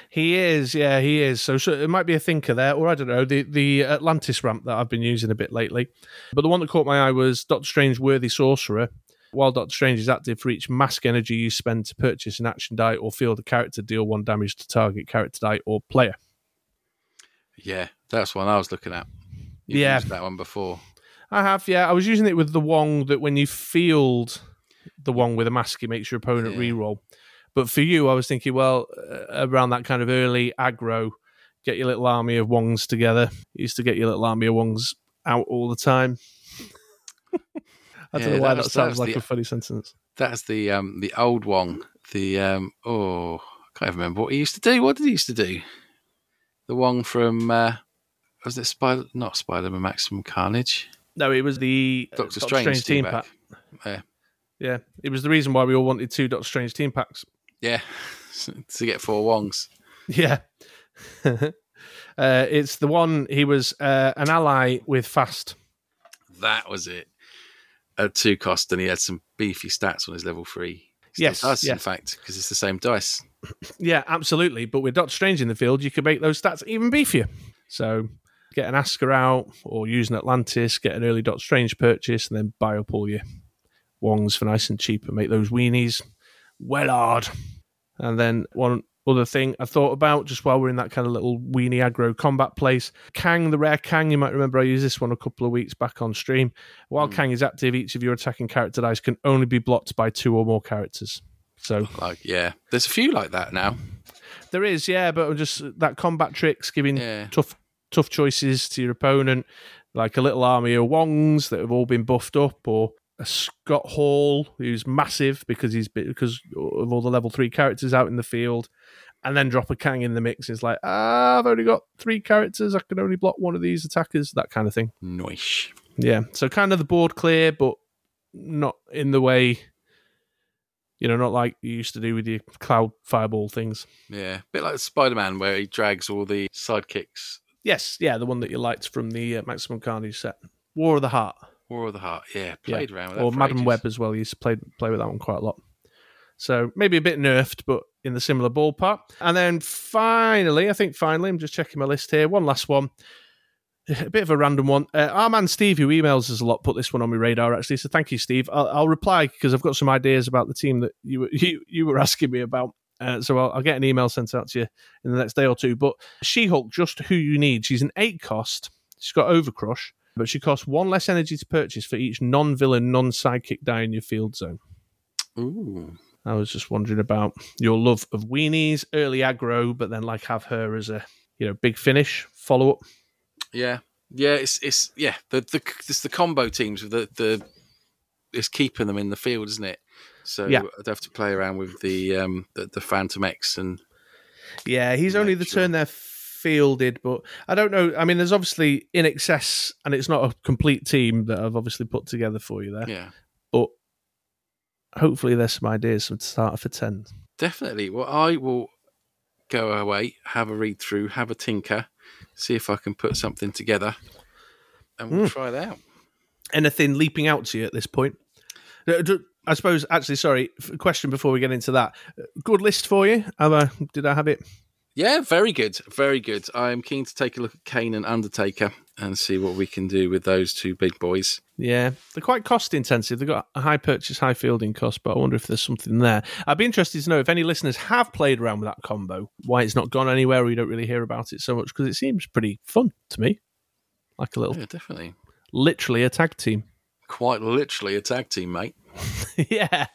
He is, yeah, he is. So, so it might be a thinker there, or I don't know, the the Atlantis ramp that I've been using a bit lately. But the one that caught my eye was Doctor Strange Worthy Sorcerer. While Doctor Strange is active, for each mask energy you spend to purchase an action die or field a character, deal one damage to target character die or player. Yeah, that's one I was looking at. You've Yeah. used that one before. I have, yeah. I was using it with the Wong that when you field the Wong with a mask, it makes your opponent Yeah. reroll. But for you, I was thinking, well, uh, around that kind of early aggro, get your little army of Wongs together. You used to get your little army of Wongs out all the time. I don't Yeah, know why that that, was- that sounds like the- a funny sentence. That's the um the old one. The um oh I can't even remember what he used to do. What did he used to do? The one from uh was it Spider not Spider Man Maximum Carnage? No, it was the uh, Doctor, Strange, team pack. back. Yeah, it was the reason why we all wanted two Doctor Strange team packs. Yeah. to get four wongs. Yeah. uh, it's the one he was uh, an ally with fast. That was it. At two cost and he had some beefy stats on his level three. Still Yes, does, yeah. in fact, because it's the same dice. Yeah, absolutely. But with Doc Strange in the field, you could make those stats even beefier. So get an Asuka out or use an Atlantis, get an early Doc Strange purchase, and then buy up all your Wongs for nice and cheap and make those weenies well hard. And then one other thing I thought about just while we're in that kind of little weenie aggro combat place, Kang, the rare Kang, you might remember I used this one a couple of weeks back on stream. While Hmm. Kang is active, each of your attacking character dice can only be blocked by two or more characters. So Like, yeah. There's a few like that now. there is, yeah, but just that combat tricks, giving Yeah. tough tough choices to your opponent, like a little army of Wongs that have all been buffed up, or a Scott Hall who's massive because he's because of all the level three characters out in the field, and then drop a Kang in the mix. It's like ah, I've only got three characters. I can only block one of these attackers. That kind of thing. Noish. Yeah, so kind of the board clear, but not in the way. You know, not like you used to do with your cloud fireball things. Yeah. a bit like Spider Man where he drags all the sidekicks. Yes, yeah, the one that you liked from the uh, Maximum Carnage set, War of the Heart, War of the Heart. Yeah. Yeah. Played around with that. or Madam ages. Web as well. You used to play play with that one quite a lot. So maybe a bit nerfed, but in the similar ballpark. And then finally, I think finally, I'm just checking my list here. One last one, a bit of a random one. Uh, our man Steve, who emails us a lot, put this one on my radar actually. So thank you, Steve. I'll, I'll reply because I've got some ideas about the team that you were- you, you were asking me about. Uh, so I'll, I'll get an email sent out to you in the next day or two. But She Hulk, just who you need. She's an eight cost. She's got Overcrush, but she costs one less energy to purchase for each non villain, non sidekick die in your field zone. Ooh. I was just wondering about your love of weenies, early aggro, but then like have her as a you know big finish follow up. Yeah, yeah, it's it's yeah the the it's the combo teams with the the it's keeping them in the field, isn't it? So Yeah. I'd have to play around with the um the, the Phantom X and Yeah, he's only the sure. turn they're fielded, but I don't know. I mean, there's obviously in excess, and it's not a complete team that I've obviously put together for you there. yeah, But hopefully, there's some ideas some starter for ten. definitely. Well, I will go away, have a read through, have a tinker, see if I can put something together, and we'll Mm. try it out. Anything leaping out to you at this point? Uh, I suppose. Actually, sorry. Question before we get into that. Uh, Good list for you. Have I, did I have it? Yeah, very good, very good. I'm keen to take a look at Kane and Undertaker and see what we can do with those two big boys. Yeah, they're quite cost intensive. They've got a high purchase, high fielding cost, but I wonder if there's something there. I'd be interested to know if any listeners have played around with that combo, why it's not gone anywhere, or you don't really hear about it so much, because it seems pretty fun to me. Like a little, Yeah, definitely. literally a tag team. Quite literally a tag team, mate. yeah.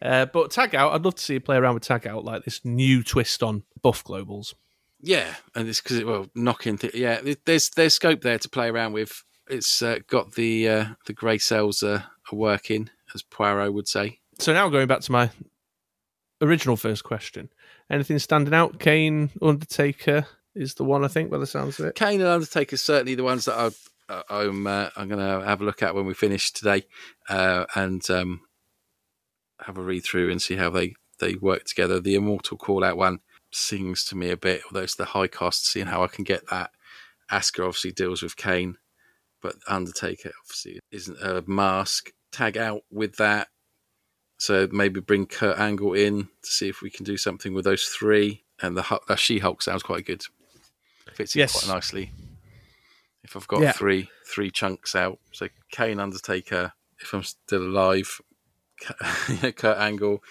Uh, but tag out, I'd love to see you play around with tag out, like this new twist on buff globals. Yeah, and it's because it well knocking. Th- yeah, there's there's scope there to play around with. It's uh, got the uh, the grey cells uh, are working, as Poirot would say. So now going back to my original first question, anything standing out? Kane, Undertaker, is the one I think by the sounds of it. Kane and Undertaker are certainly the ones that I, I'm uh, I'm going to have a look at when we finish today, uh, and um, have a read through and see how they they work together. The Immortal Call Out one sings to me a bit, although it's the high cost. Seeing how I can get that. Asuka obviously deals with Kane, but Undertaker obviously isn't a mask. Tag out with that. So maybe bring Kurt Angle in to see if we can do something with those three. And the, the She Hulk sounds quite good. Fits in Yes. quite nicely. If I've got Yeah. three three chunks out, so Kane, Undertaker. If I'm still alive, Kurt Angle.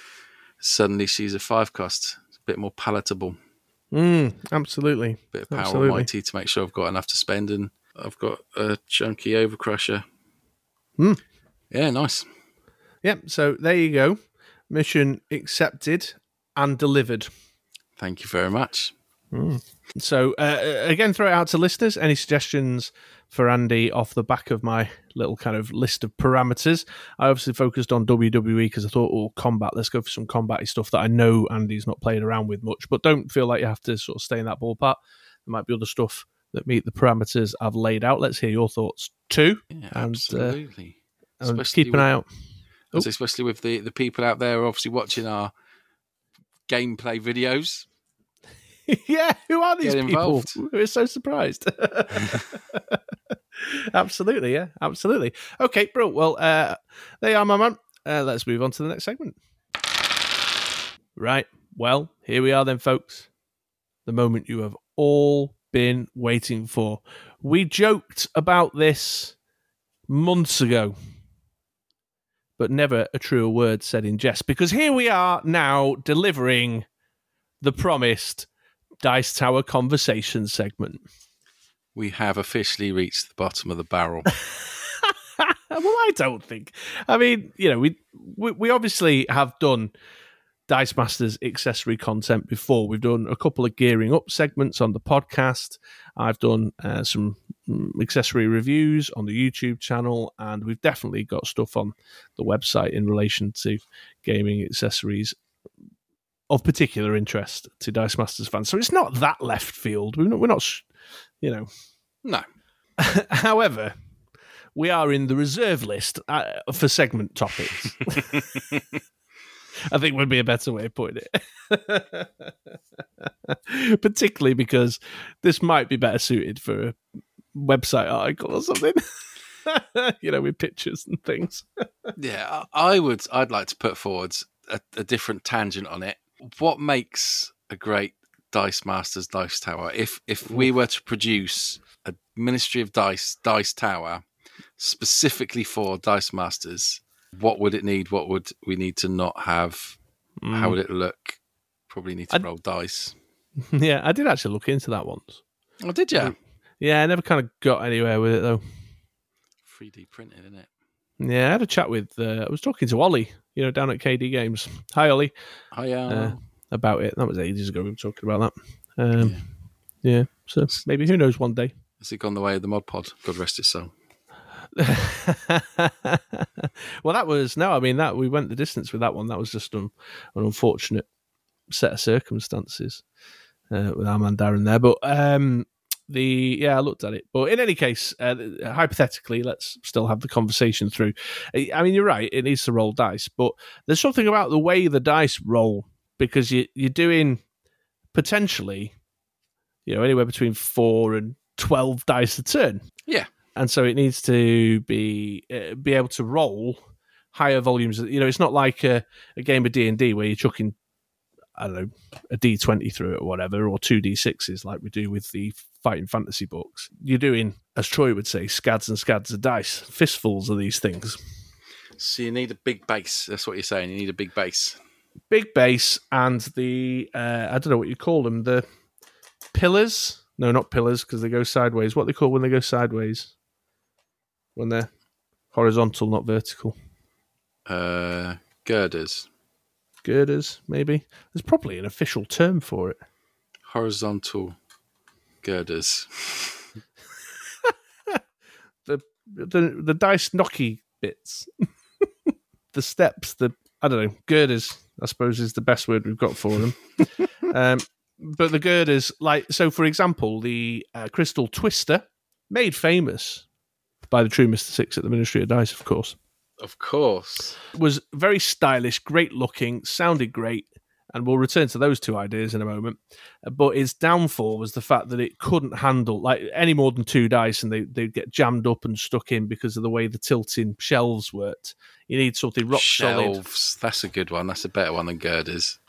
Suddenly she's a five cost. It's a bit more palatable. Mm, absolutely. Bit of power Absolutely. mighty to make sure I've got enough to spend, and I've got a chunky overcrusher. Hmm. Yeah, nice. Yep. So there you go. Mission accepted and delivered. Thank you very much. So uh, again, throw it out to listeners. Any suggestions for Andy off the back of my little kind of list of parameters? I obviously focused on WWE because I thought, oh, combat. Let's go for some combat stuff that I know Andy's not playing around with much. But don't feel like you have to sort of stay in that ballpark. There might be other stuff that meet the parameters I've laid out. Let's hear your thoughts too. Yeah, And, uh, absolutely. And Especially keep an with- eye out. Oh. Especially with the, the people out there obviously watching our gameplay videos. yeah, who are these people? We're so surprised. absolutely, yeah, absolutely. Okay, bro. Well, uh, there you are, my man. Uh, let's move on to the next segment. Right. Well, here we are then, folks. The moment you have all been waiting for. We joked about this months ago, but never a truer word said in jest because here we are now delivering the promised Dice Tower conversation segment. We have officially reached the bottom of the barrel. well, I don't think. I mean, you know, we we, we obviously have done Dice Masters accessory content before. We've done a couple of gearing up segments on the podcast. I've done uh, some mm, accessory reviews on the YouTube channel, and we've definitely got stuff on the website in relation to gaming accessories of particular interest to Dice Masters fans. So it's not that left field. We're not, we're not you know, no. However, we are in the reserve list uh, for segment topics. I think would be a better way of putting it. Particularly because this might be better suited for a website article or something. you know, with pictures and things. Yeah, I would. I'd like to put forward a, a different tangent on it. What makes a great Dice Masters Dice Tower? If if we were to produce a Ministry of Dice Dice Tower specifically for Dice Masters, what would it need? What would we need to not have? How would it look? Probably need to I'd- roll dice. yeah, I did actually look into that once. Oh, did you? Yeah, I never kind of got anywhere with it though. 3D printed, isn't it? Yeah, I had a chat with. Uh, I was talking to Ollie, you know, down at KD Games. Hi, Ollie. Yeah. Uh, about it. That was ages ago. We were talking about that. Um, yeah. So maybe who knows one day. Has it gone the way of the Mod Pod? God rest his soul. well, that was no. I mean that we went the distance with that one. That was just an, an unfortunate set of circumstances uh, with our man Darren there. But um, the yeah, I looked at it. But in any case, uh, hypothetically, let's still have the conversation through. I mean, you're right. It needs to roll dice, but there's something about the way the dice roll because you you're doing potentially, you know, anywhere between four and twelve dice a turn Yeah. and so it needs to be uh, be able to roll higher volumes. You know, it's not like a, a game of D and D where you're chucking, I don't know, a D twenty through it or whatever, or two D sixes like we do with the fighting fantasy books. You're doing, as Troy would say, scads and scads of dice, fistfuls of these things. So you need a big base. That's what you're saying. You need a big base. Big base and the uh, I don't know what you call them, the pillars. No, not pillars because they go sideways. What they call when they go sideways? When they're horizontal, not vertical. Uh, girders, girders, maybe. There's probably an official term for it. horizontal girders. The the the dice knocky bits, the steps, the I don't know girders. I suppose is the best word we've got for them. um, but the girders, like so, for example, the uh, crystal twister, made famous by the true Mister Six at the Ministry of Dice, of course, Of course. was very stylish, great looking, sounded great, and we'll return to those two ideas in a moment. But its downfall was the fact that it couldn't handle like any more than two dice, and they they'd get jammed up and stuck in because of the way the tilting shelves worked. You need something rock solid. Shelves. That's a good one. That's a better one than girders.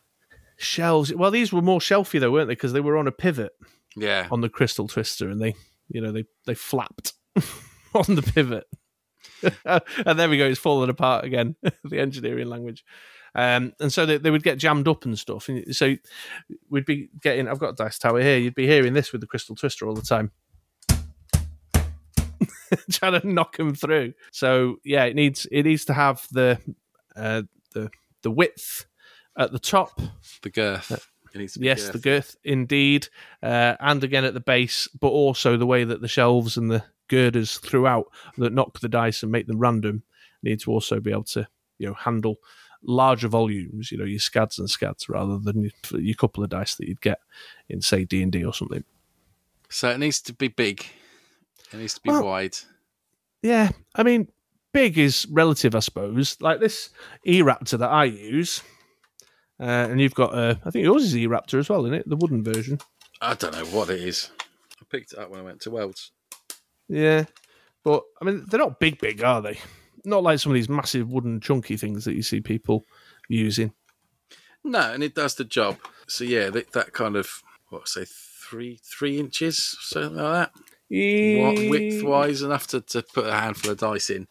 Shelves. Well, these were more shelfy though, weren't they? Because they were on a pivot. Yeah. on the crystal twister and they you know they they flapped on the pivot and there we go it's falling apart again the engineering language. Um, and so they, they would get jammed up and stuff. And so we'd be getting i've got a dice tower here you'd be hearing this with the crystal twister all the time. Trying to knock them through. So yeah it needs it needs to have the uh, the the width at the top. The girth. It needs to be Yes, girth. the girth indeed, uh, and again at the base, but also the way that the shelves and the girders throughout that knock the dice and make them random need to also be able to you know handle larger volumes. You know your scads and scads rather than your, couple of dice that you'd get in say D and D or something. So it needs to be big. It needs to be Well- wide. Yeah, I mean, big is relative, I suppose. Like this E Raptor that I use. Uh, and you've got, uh, I think yours is E Raptor as well, isn't it? The wooden version. I don't know what it is. I picked it up when I went to Wells. Yeah, but I mean, they're not big, big, are they? Not like some of these massive wooden chunky things that you see people using. No, and it does the job. So yeah, that, that kind of what say three three inches, something like that. What, width wise enough to, to put a handful of dice in.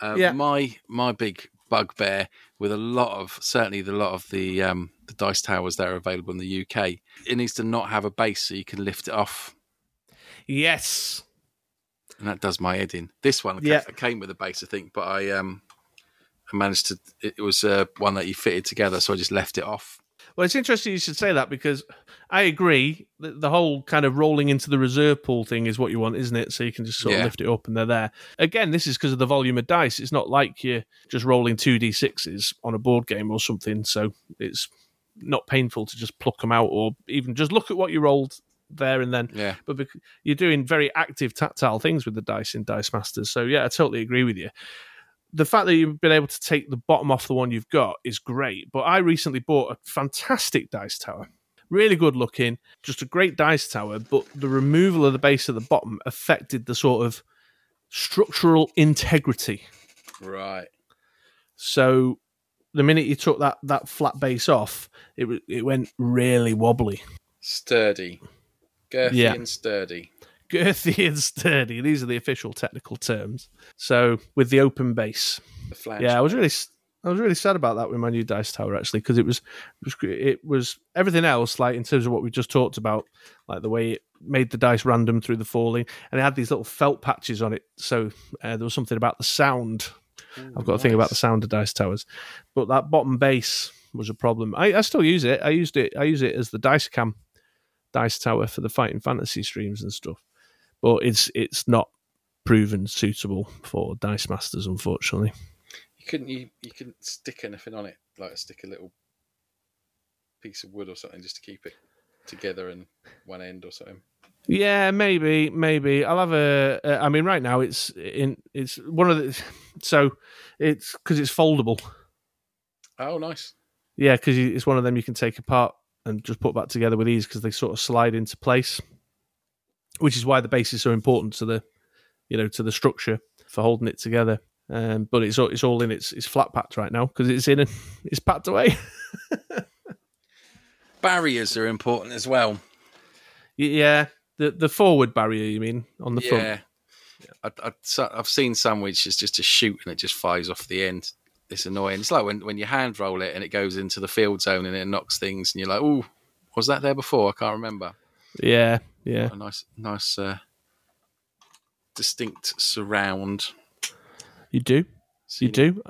Uh, Yeah. My my big bugbear with a lot of certainly the lot of the um, the dice towers that are available in the UK. It needs to not have a base so you can lift it off, Yes. And that does my head in. This one Yeah. ca- came with a base, I think, but I um I managed to. It was uh, one that you fitted together, so I just left it off. Well, it's interesting you should say that because I agree that the whole kind of rolling into the reserve pool thing is what you want, isn't it? So you can just sort of lift it up and they're there. Again, this is because of the volume of dice. It's not like you're just rolling 2d6s on a board game or something. So it's not painful to just pluck them out or even just look at what you rolled there and then. Yeah. but bec- you're doing very active tactile things with the dice in Dice Masters. So yeah, I totally agree with you. The fact that you've been able to take the bottom off the one you've got is great. But I recently bought a fantastic dice tower, really good looking, just a great dice tower. But the removal of the base at the bottom affected the sort of structural integrity. Right. So the minute you took that that flat base off, it it went really wobbly. Sturdy. Girthy Yeah. and sturdy. girthy and sturdy. These are the official technical terms. So with the open base, The flange. yeah, I was really, I was really sad about that with my new dice tower actually because it was, it was, it was everything else like in terms of what we just talked about, like the way it made the dice random through the falling, and it had these little felt patches on it. So uh, there was something about the sound. I've got a thing about the sound of dice towers, but that bottom base was a problem. I, I still use it. I used it. I use it as the dice cam dice tower for the fighting fantasy streams and stuff but it's it's not proven suitable for dice masters unfortunately You couldn't you you couldn't stick anything on it, like stick a little piece of wood or something just to keep it together in one end or something. yeah maybe maybe i'll have a uh, i mean right now it's in it's one of the so it's because it's foldable Oh, nice. yeah because it's one of them you can take apart and just put back together with ease because they sort of slide into place which is why the base is so important to the you know to the structure for holding it together um, but it's all it's all in its it's flat packed right now because it's in and it's packed away Barriers are important as well. Yeah, the the forward barrier. You mean on the front? yeah. I, I, I've seen some which is just a shoot and it just flies off the end. It's annoying. It's like when, when you hand roll it and it goes into the field zone and it knocks things and you're like, oh, was that there before? I can't remember. Yeah, yeah. A nice, nice, uh, distinct surround. You do, So you need do.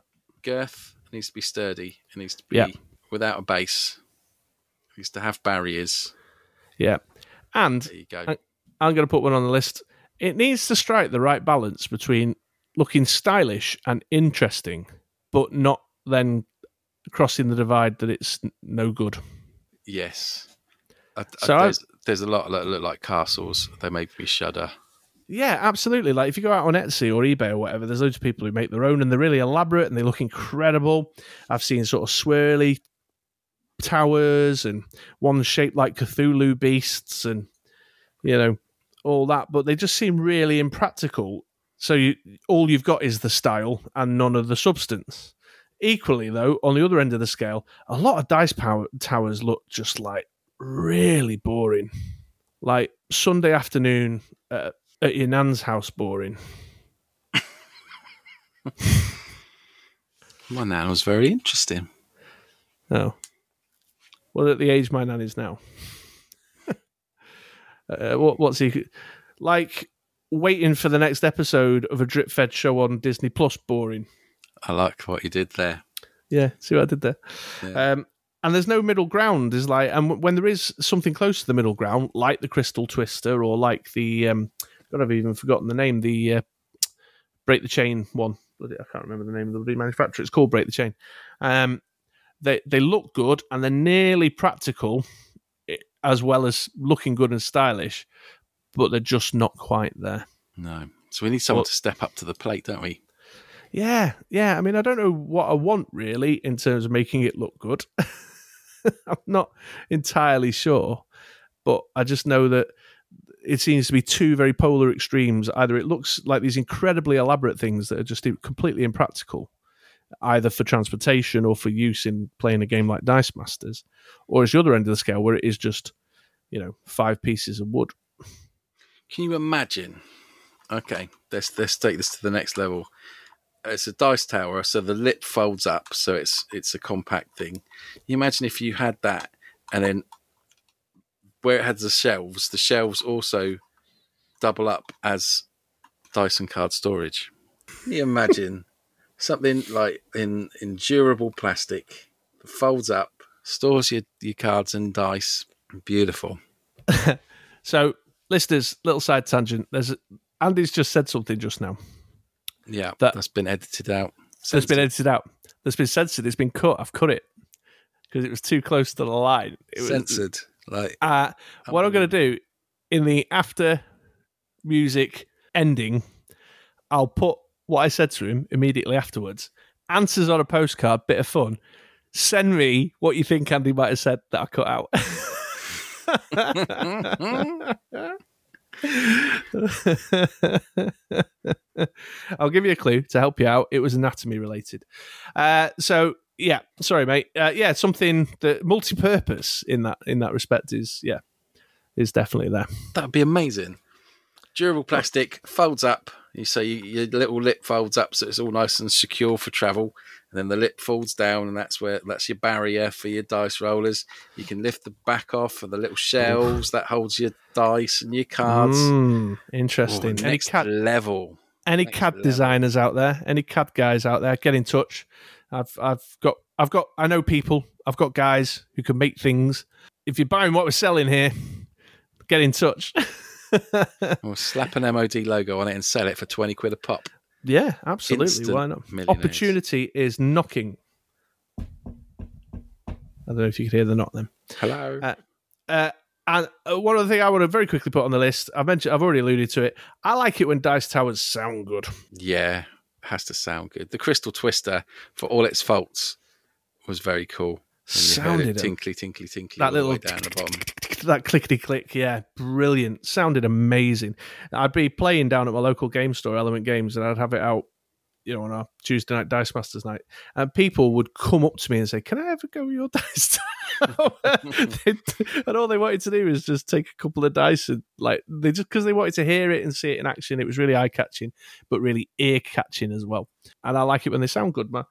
Girth needs to be sturdy. It needs to be Yeah. without a base. It needs to have barriers. Yeah, and There you go. I'm going to put one on the list. It needs to strike the right balance between looking stylish and interesting, but not then crossing the divide that it's no good. yes. I, So I- there's, there's a lot that look like castles. They make me shudder. Yeah, absolutely. Like if you go out on Etsy or eBay or whatever, there's loads of people who make their own and they're really elaborate and they look incredible. I've seen sort of swirly towers and ones shaped like Cthulhu beasts and you know all that, but they just seem really impractical. So you all you've got is the style and none of the substance. Equally, though, on the other end of the scale, a lot of dice power towers look just like really boring, like Sunday afternoon at, at your nan's house boring. My nan was very interesting. Oh. Well, at the age my nan is now. uh, what, what's he like? Waiting for the next episode of a drip fed show on Disney Plus. Boring. I like what you did there. Yeah, see what I did there. Yeah. Um, and there's no middle ground. Is like, and when there is something close to the middle ground, like the Crystal Twister or like the, um, God, I've even forgotten the name. The uh, Break the Chain one. Bloody- I can't remember the name of the bloody manufacturer. It's called Break the Chain. Um, they they look good and they're nearly practical, eh, as well as looking good and stylish, but they're just not quite there. No. So we need someone Well- to step up to the plate, don't we? Yeah, yeah. I mean, I don't know what I want really in terms of making it look good. I'm not entirely sure, but I just know that it seems to be two very polar extremes. Either it looks like these incredibly elaborate things that are just completely impractical, either for transportation or for use in playing a game like Dice Masters, or it's the other end of the scale where it is just, you know, five pieces of wood. Can you imagine? Okay, let's let's take this to the next level. It's a dice tower, so the lip folds up, so it's it's a compact thing. You imagine if you had that, and then where it has the shelves, the shelves also double up as dice and card storage. Can you imagine something like in in durable plastic, folds up, stores your, your cards and dice. Beautiful. So, listeners, little side tangent. There's Andy's just said something just now. Yeah, That- that's been edited out. That's been edited out. That's been censored. It's been cut. I've cut it because it was too close to the line. It was, censored. Like Uh, what I'm going to do in the after music ending, I'll put what I said to him immediately afterwards. Answers on a postcard, bit of fun. Send me what you think Andy might have said that I cut out. I'll give you a clue to help you out. It was anatomy related. Uh, so yeah, sorry, mate. Uh, yeah, something that multi-purpose in that in that respect is yeah is definitely there. that'd be amazing. Durable plastic folds up. You so you, your little lip folds up, so it's all nice and secure for travel. And then the lip folds down, and that's where that's your barrier for your dice rollers. You can lift the back off for the little shelves that holds your dice and your cards. Mm, interesting. any next CAD level. any next CAD level. designers out there? Any CAD guys out there? Get in touch. I've I've got I've got I know people. I've got guys who can make things. If you're buying what we're selling here, get in touch. Or slap an MOD logo on it and sell it for twenty quid a pop. Yeah, absolutely. Instant Why not? millionaires. Opportunity is knocking. I don't know if you could hear the knock then. Hello. Uh, Uh, and uh, one other thing I want to very quickly put on the list, I've mentioned, I've already alluded to it. I like it when dice towers sound good. Yeah, has to sound good. The Crystal Twister, for all its faults, was very cool. When you heard Sounded tinkly, tinkly, tinkly, That little down the bottom. that clickety click, yeah, brilliant. Sounded amazing. I'd be playing down at my local game store, Element Games, and I'd have it out, you know, on our Tuesday night Dice Masters night, and people would come up to me and say, "Can I ever go with your dice?" and all they wanted to do was just take a couple of dice and like they just because they wanted to hear it and see it in action. It was really eye catching, but really ear catching as well. And I like it when they sound good, man.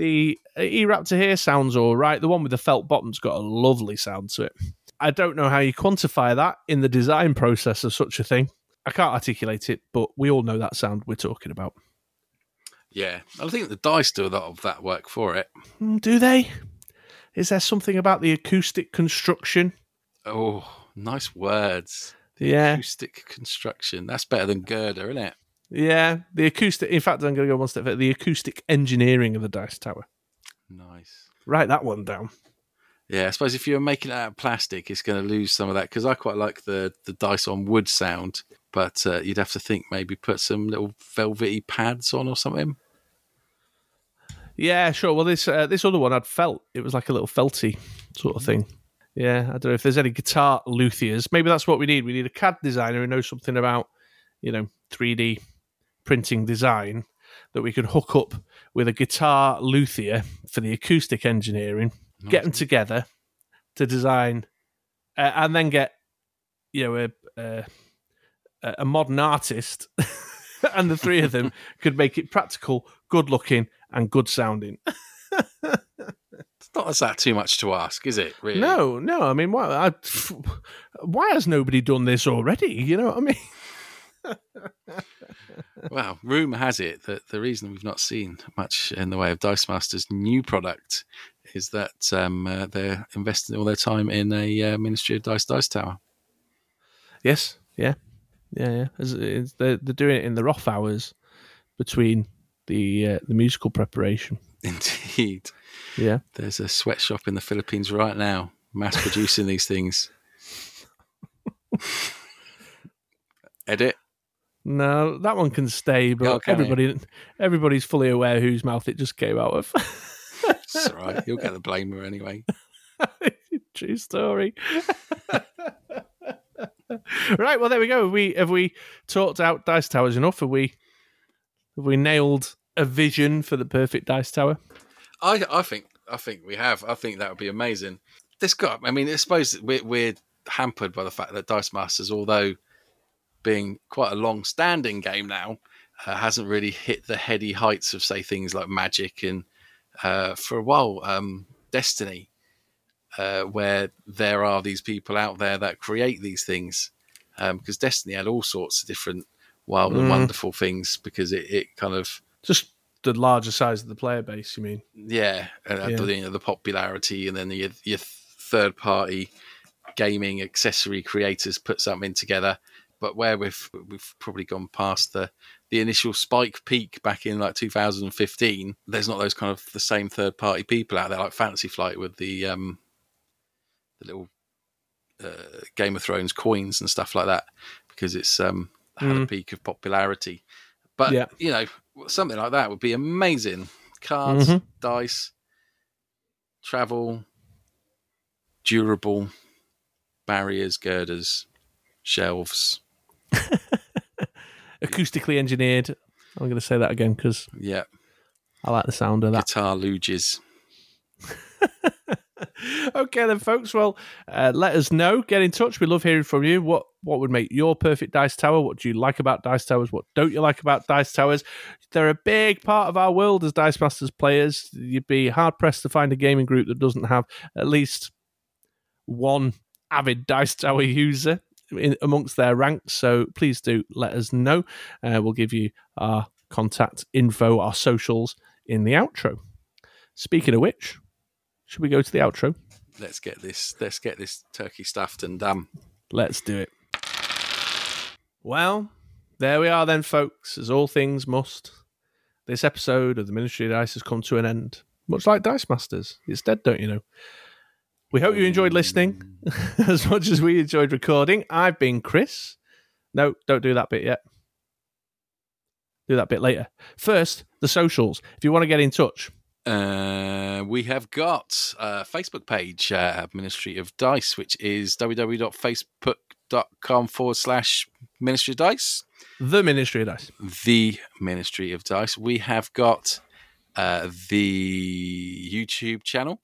The E Raptor here sounds all right. The one with the felt bottom's got a lovely sound to it. I don't know how you quantify that in the design process of such a thing. I can't articulate it, but we all know that sound we're talking about. Yeah, I think the dice do a lot of that work for it. Mm, Do they? Is there something about the acoustic construction? Oh, nice words. The Yeah. acoustic construction. That's better than girder, isn't it? Yeah, the acoustic. In fact, I'm going to go one step further. The acoustic engineering of the dice tower. Nice. Write that one down. Yeah, I suppose if you're making it out of plastic, it's going to lose some of that because I quite like the the dice on wood sound, but uh, you'd have to think maybe put some little velvety pads on or something. Yeah, sure. Well, this uh, this other one had felt. It was like a little felty sort of thing. Yeah, I don't know if there's any guitar luthiers. Maybe that's what we need. We need a CAD designer who knows something about, you know, 3D printing design that we could hook up with a guitar luthier for the acoustic engineering, get them together to design, uh, and then get, you know, a, a, a modern artist, and the three of them could make it practical, good looking, and good sounding. It's not that too much to ask, is it? Really? No, no. I mean, why? I, why has nobody done this already? You know what I mean? Well, rumour has it that the reason we've not seen much in the way of Dice Masters' new product is that um, uh, they're investing all their time in a uh, Ministry of Dice Dice Tower. Yes. Yeah. Yeah. Yeah. It's- They're, they're doing it in the off hours between the uh, the musical preparation. Indeed. Yeah. There's a sweatshop in the Philippines right now, mass producing these things. Edit. No, that one can stay, but it? everybody everybody's fully aware whose mouth it just came out of. It's all right. You'll get the blamer anyway. True story. right, well there we go. Have we have we talked out dice towers enough? Have we have we nailed a vision for the perfect dice tower? I, I think I think we have. I think that would be amazing. This got. I mean, I suppose we're, we're hampered by the fact that Dice Masters, although being quite a long-standing game now, uh, hasn't really hit the heady heights of say things like Magic and uh, for a while um, Destiny, uh, where there are these people out there that create these things. Because Destiny had all sorts of different wild and Mm. wonderful things because it, it kind of Just the larger size of the player base, you mean? yeah, and uh, Yeah. the, you know, the popularity, and then your, your third party gaming accessory creators put something together. But where we've we've probably gone past the the initial spike peak back in like 2015, there's not those kind of the same third party people out there like Fantasy Flight with the um the little uh, Game of Thrones coins and stuff like that because it's um had a Mm. peak of popularity. But Yeah. you know, something like that would be amazing. Cards, Mhm. dice, travel, durable, barriers, girders, shelves. Acoustically engineered. I'm going to say that again because Yeah, I like the sound of that. guitar luges. okay then folks. Well uh, let us know. Get in touch. We love hearing from you. What what would make your perfect dice tower? What do you like about dice towers? What don't you like about dice towers? They're a big part of our world as dice masters players. You'd be hard pressed to find a gaming group that doesn't have at least one avid dice tower user in, amongst their ranks so please do let us know uh, we'll give you our contact info our socials in the outro speaking of which should we go to the outro Let's get this. Let's get this turkey stuffed and um. Let's do it. Well, there we are then, folks, as all things must. This episode of the Ministry of Dice has come to an end. Much like Dice Masters. It's dead, don't you know? We hope you enjoyed listening as much as we enjoyed recording. I've been Chris. No, don't do that bit yet. Do that bit later. First, the socials. If you want to get in touch, Uh, we have got a Facebook page, uh, Ministry of Dice, which is www.facebook.com forward slash Ministry of Dice. the Ministry of Dice. The Ministry of Dice. We have got uh, the YouTube channel,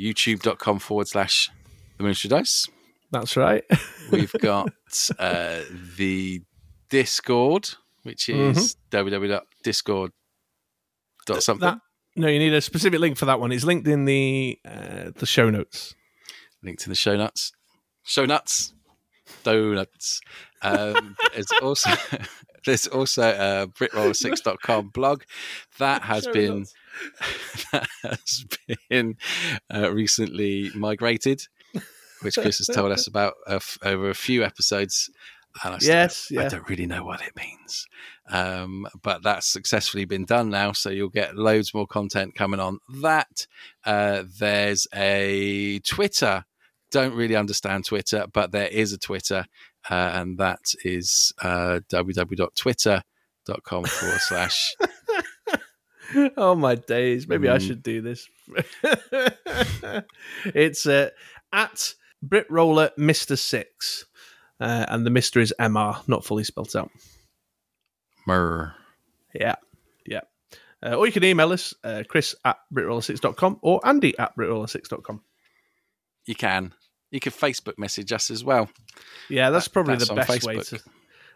www.youtube.com forward slash The Ministry of Dice. That's right. We've got uh, the Discord, which is www.discord. Dot something. That- no, you need a specific link for that one. It's linked in the uh, the show notes. linked in the show nuts. Show nuts, donuts. Um, there's also there's also a britroller6.com blog that has Show been notes. that has been uh, recently migrated, which Chris has told us about uh, over a few episodes. And I said, Yes, I don't really know what it means. Um, but that's successfully been done now. So you'll get loads more content coming on that. Uh, there's a Twitter. Don't really understand Twitter, but there is a Twitter, uh, and that is uh, www.twitter.com forward slash. oh my days! Maybe I Mm. should do this. it's uh, at Brit Roller Mister Six, uh, and the Mister is Mr, not fully spelt out. Murr. Yeah, yeah. Uh, or you can email us, uh, Chris at BritRoller6.com or Andy at BritRoller6.com. You can. You can Facebook message us as well. Yeah, that's That- probably that's the best way to.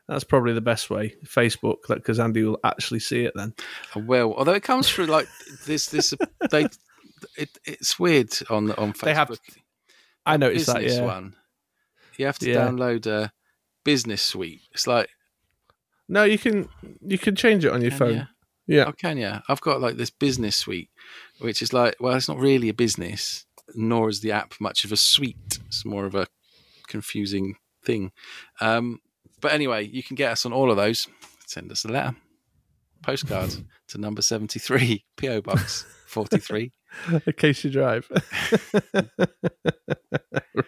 That's probably the best way, Facebook, because Andy will actually see it then. I will. although it comes through like this, this they, it, it's weird on on Facebook. They have- I noticed that. Yeah. one. You have to Yeah. download a business suite. It's like, No, you can you can change it on your phone. ya? Yeah. Oh, can you? I've got like this business suite, which is like, well, it's not really a business, nor is the app much of a suite. It's more of a confusing thing. Um, but anyway, you can get us on all of those. Send us a letter, postcard to number seventy three, PO Box forty three. in case you drive.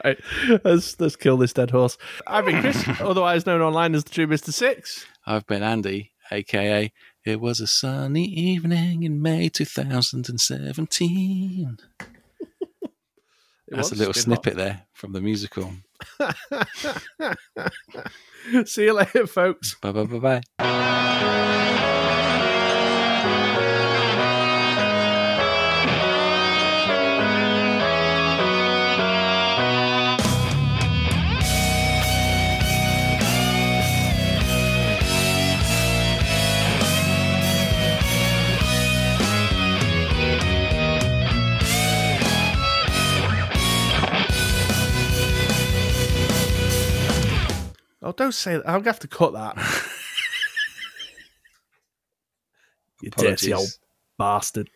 right. Let's let's kill this dead horse. I've been Chris, otherwise known online as the True Mister Six. I've been Andy, aka It Was a Sunny Evening in May 2017. It That's a little snippet there from the musical. See you later, folks. Bye bye bye bye. Oh, don't say that. I'm going to have to cut that. you dirty old bastard.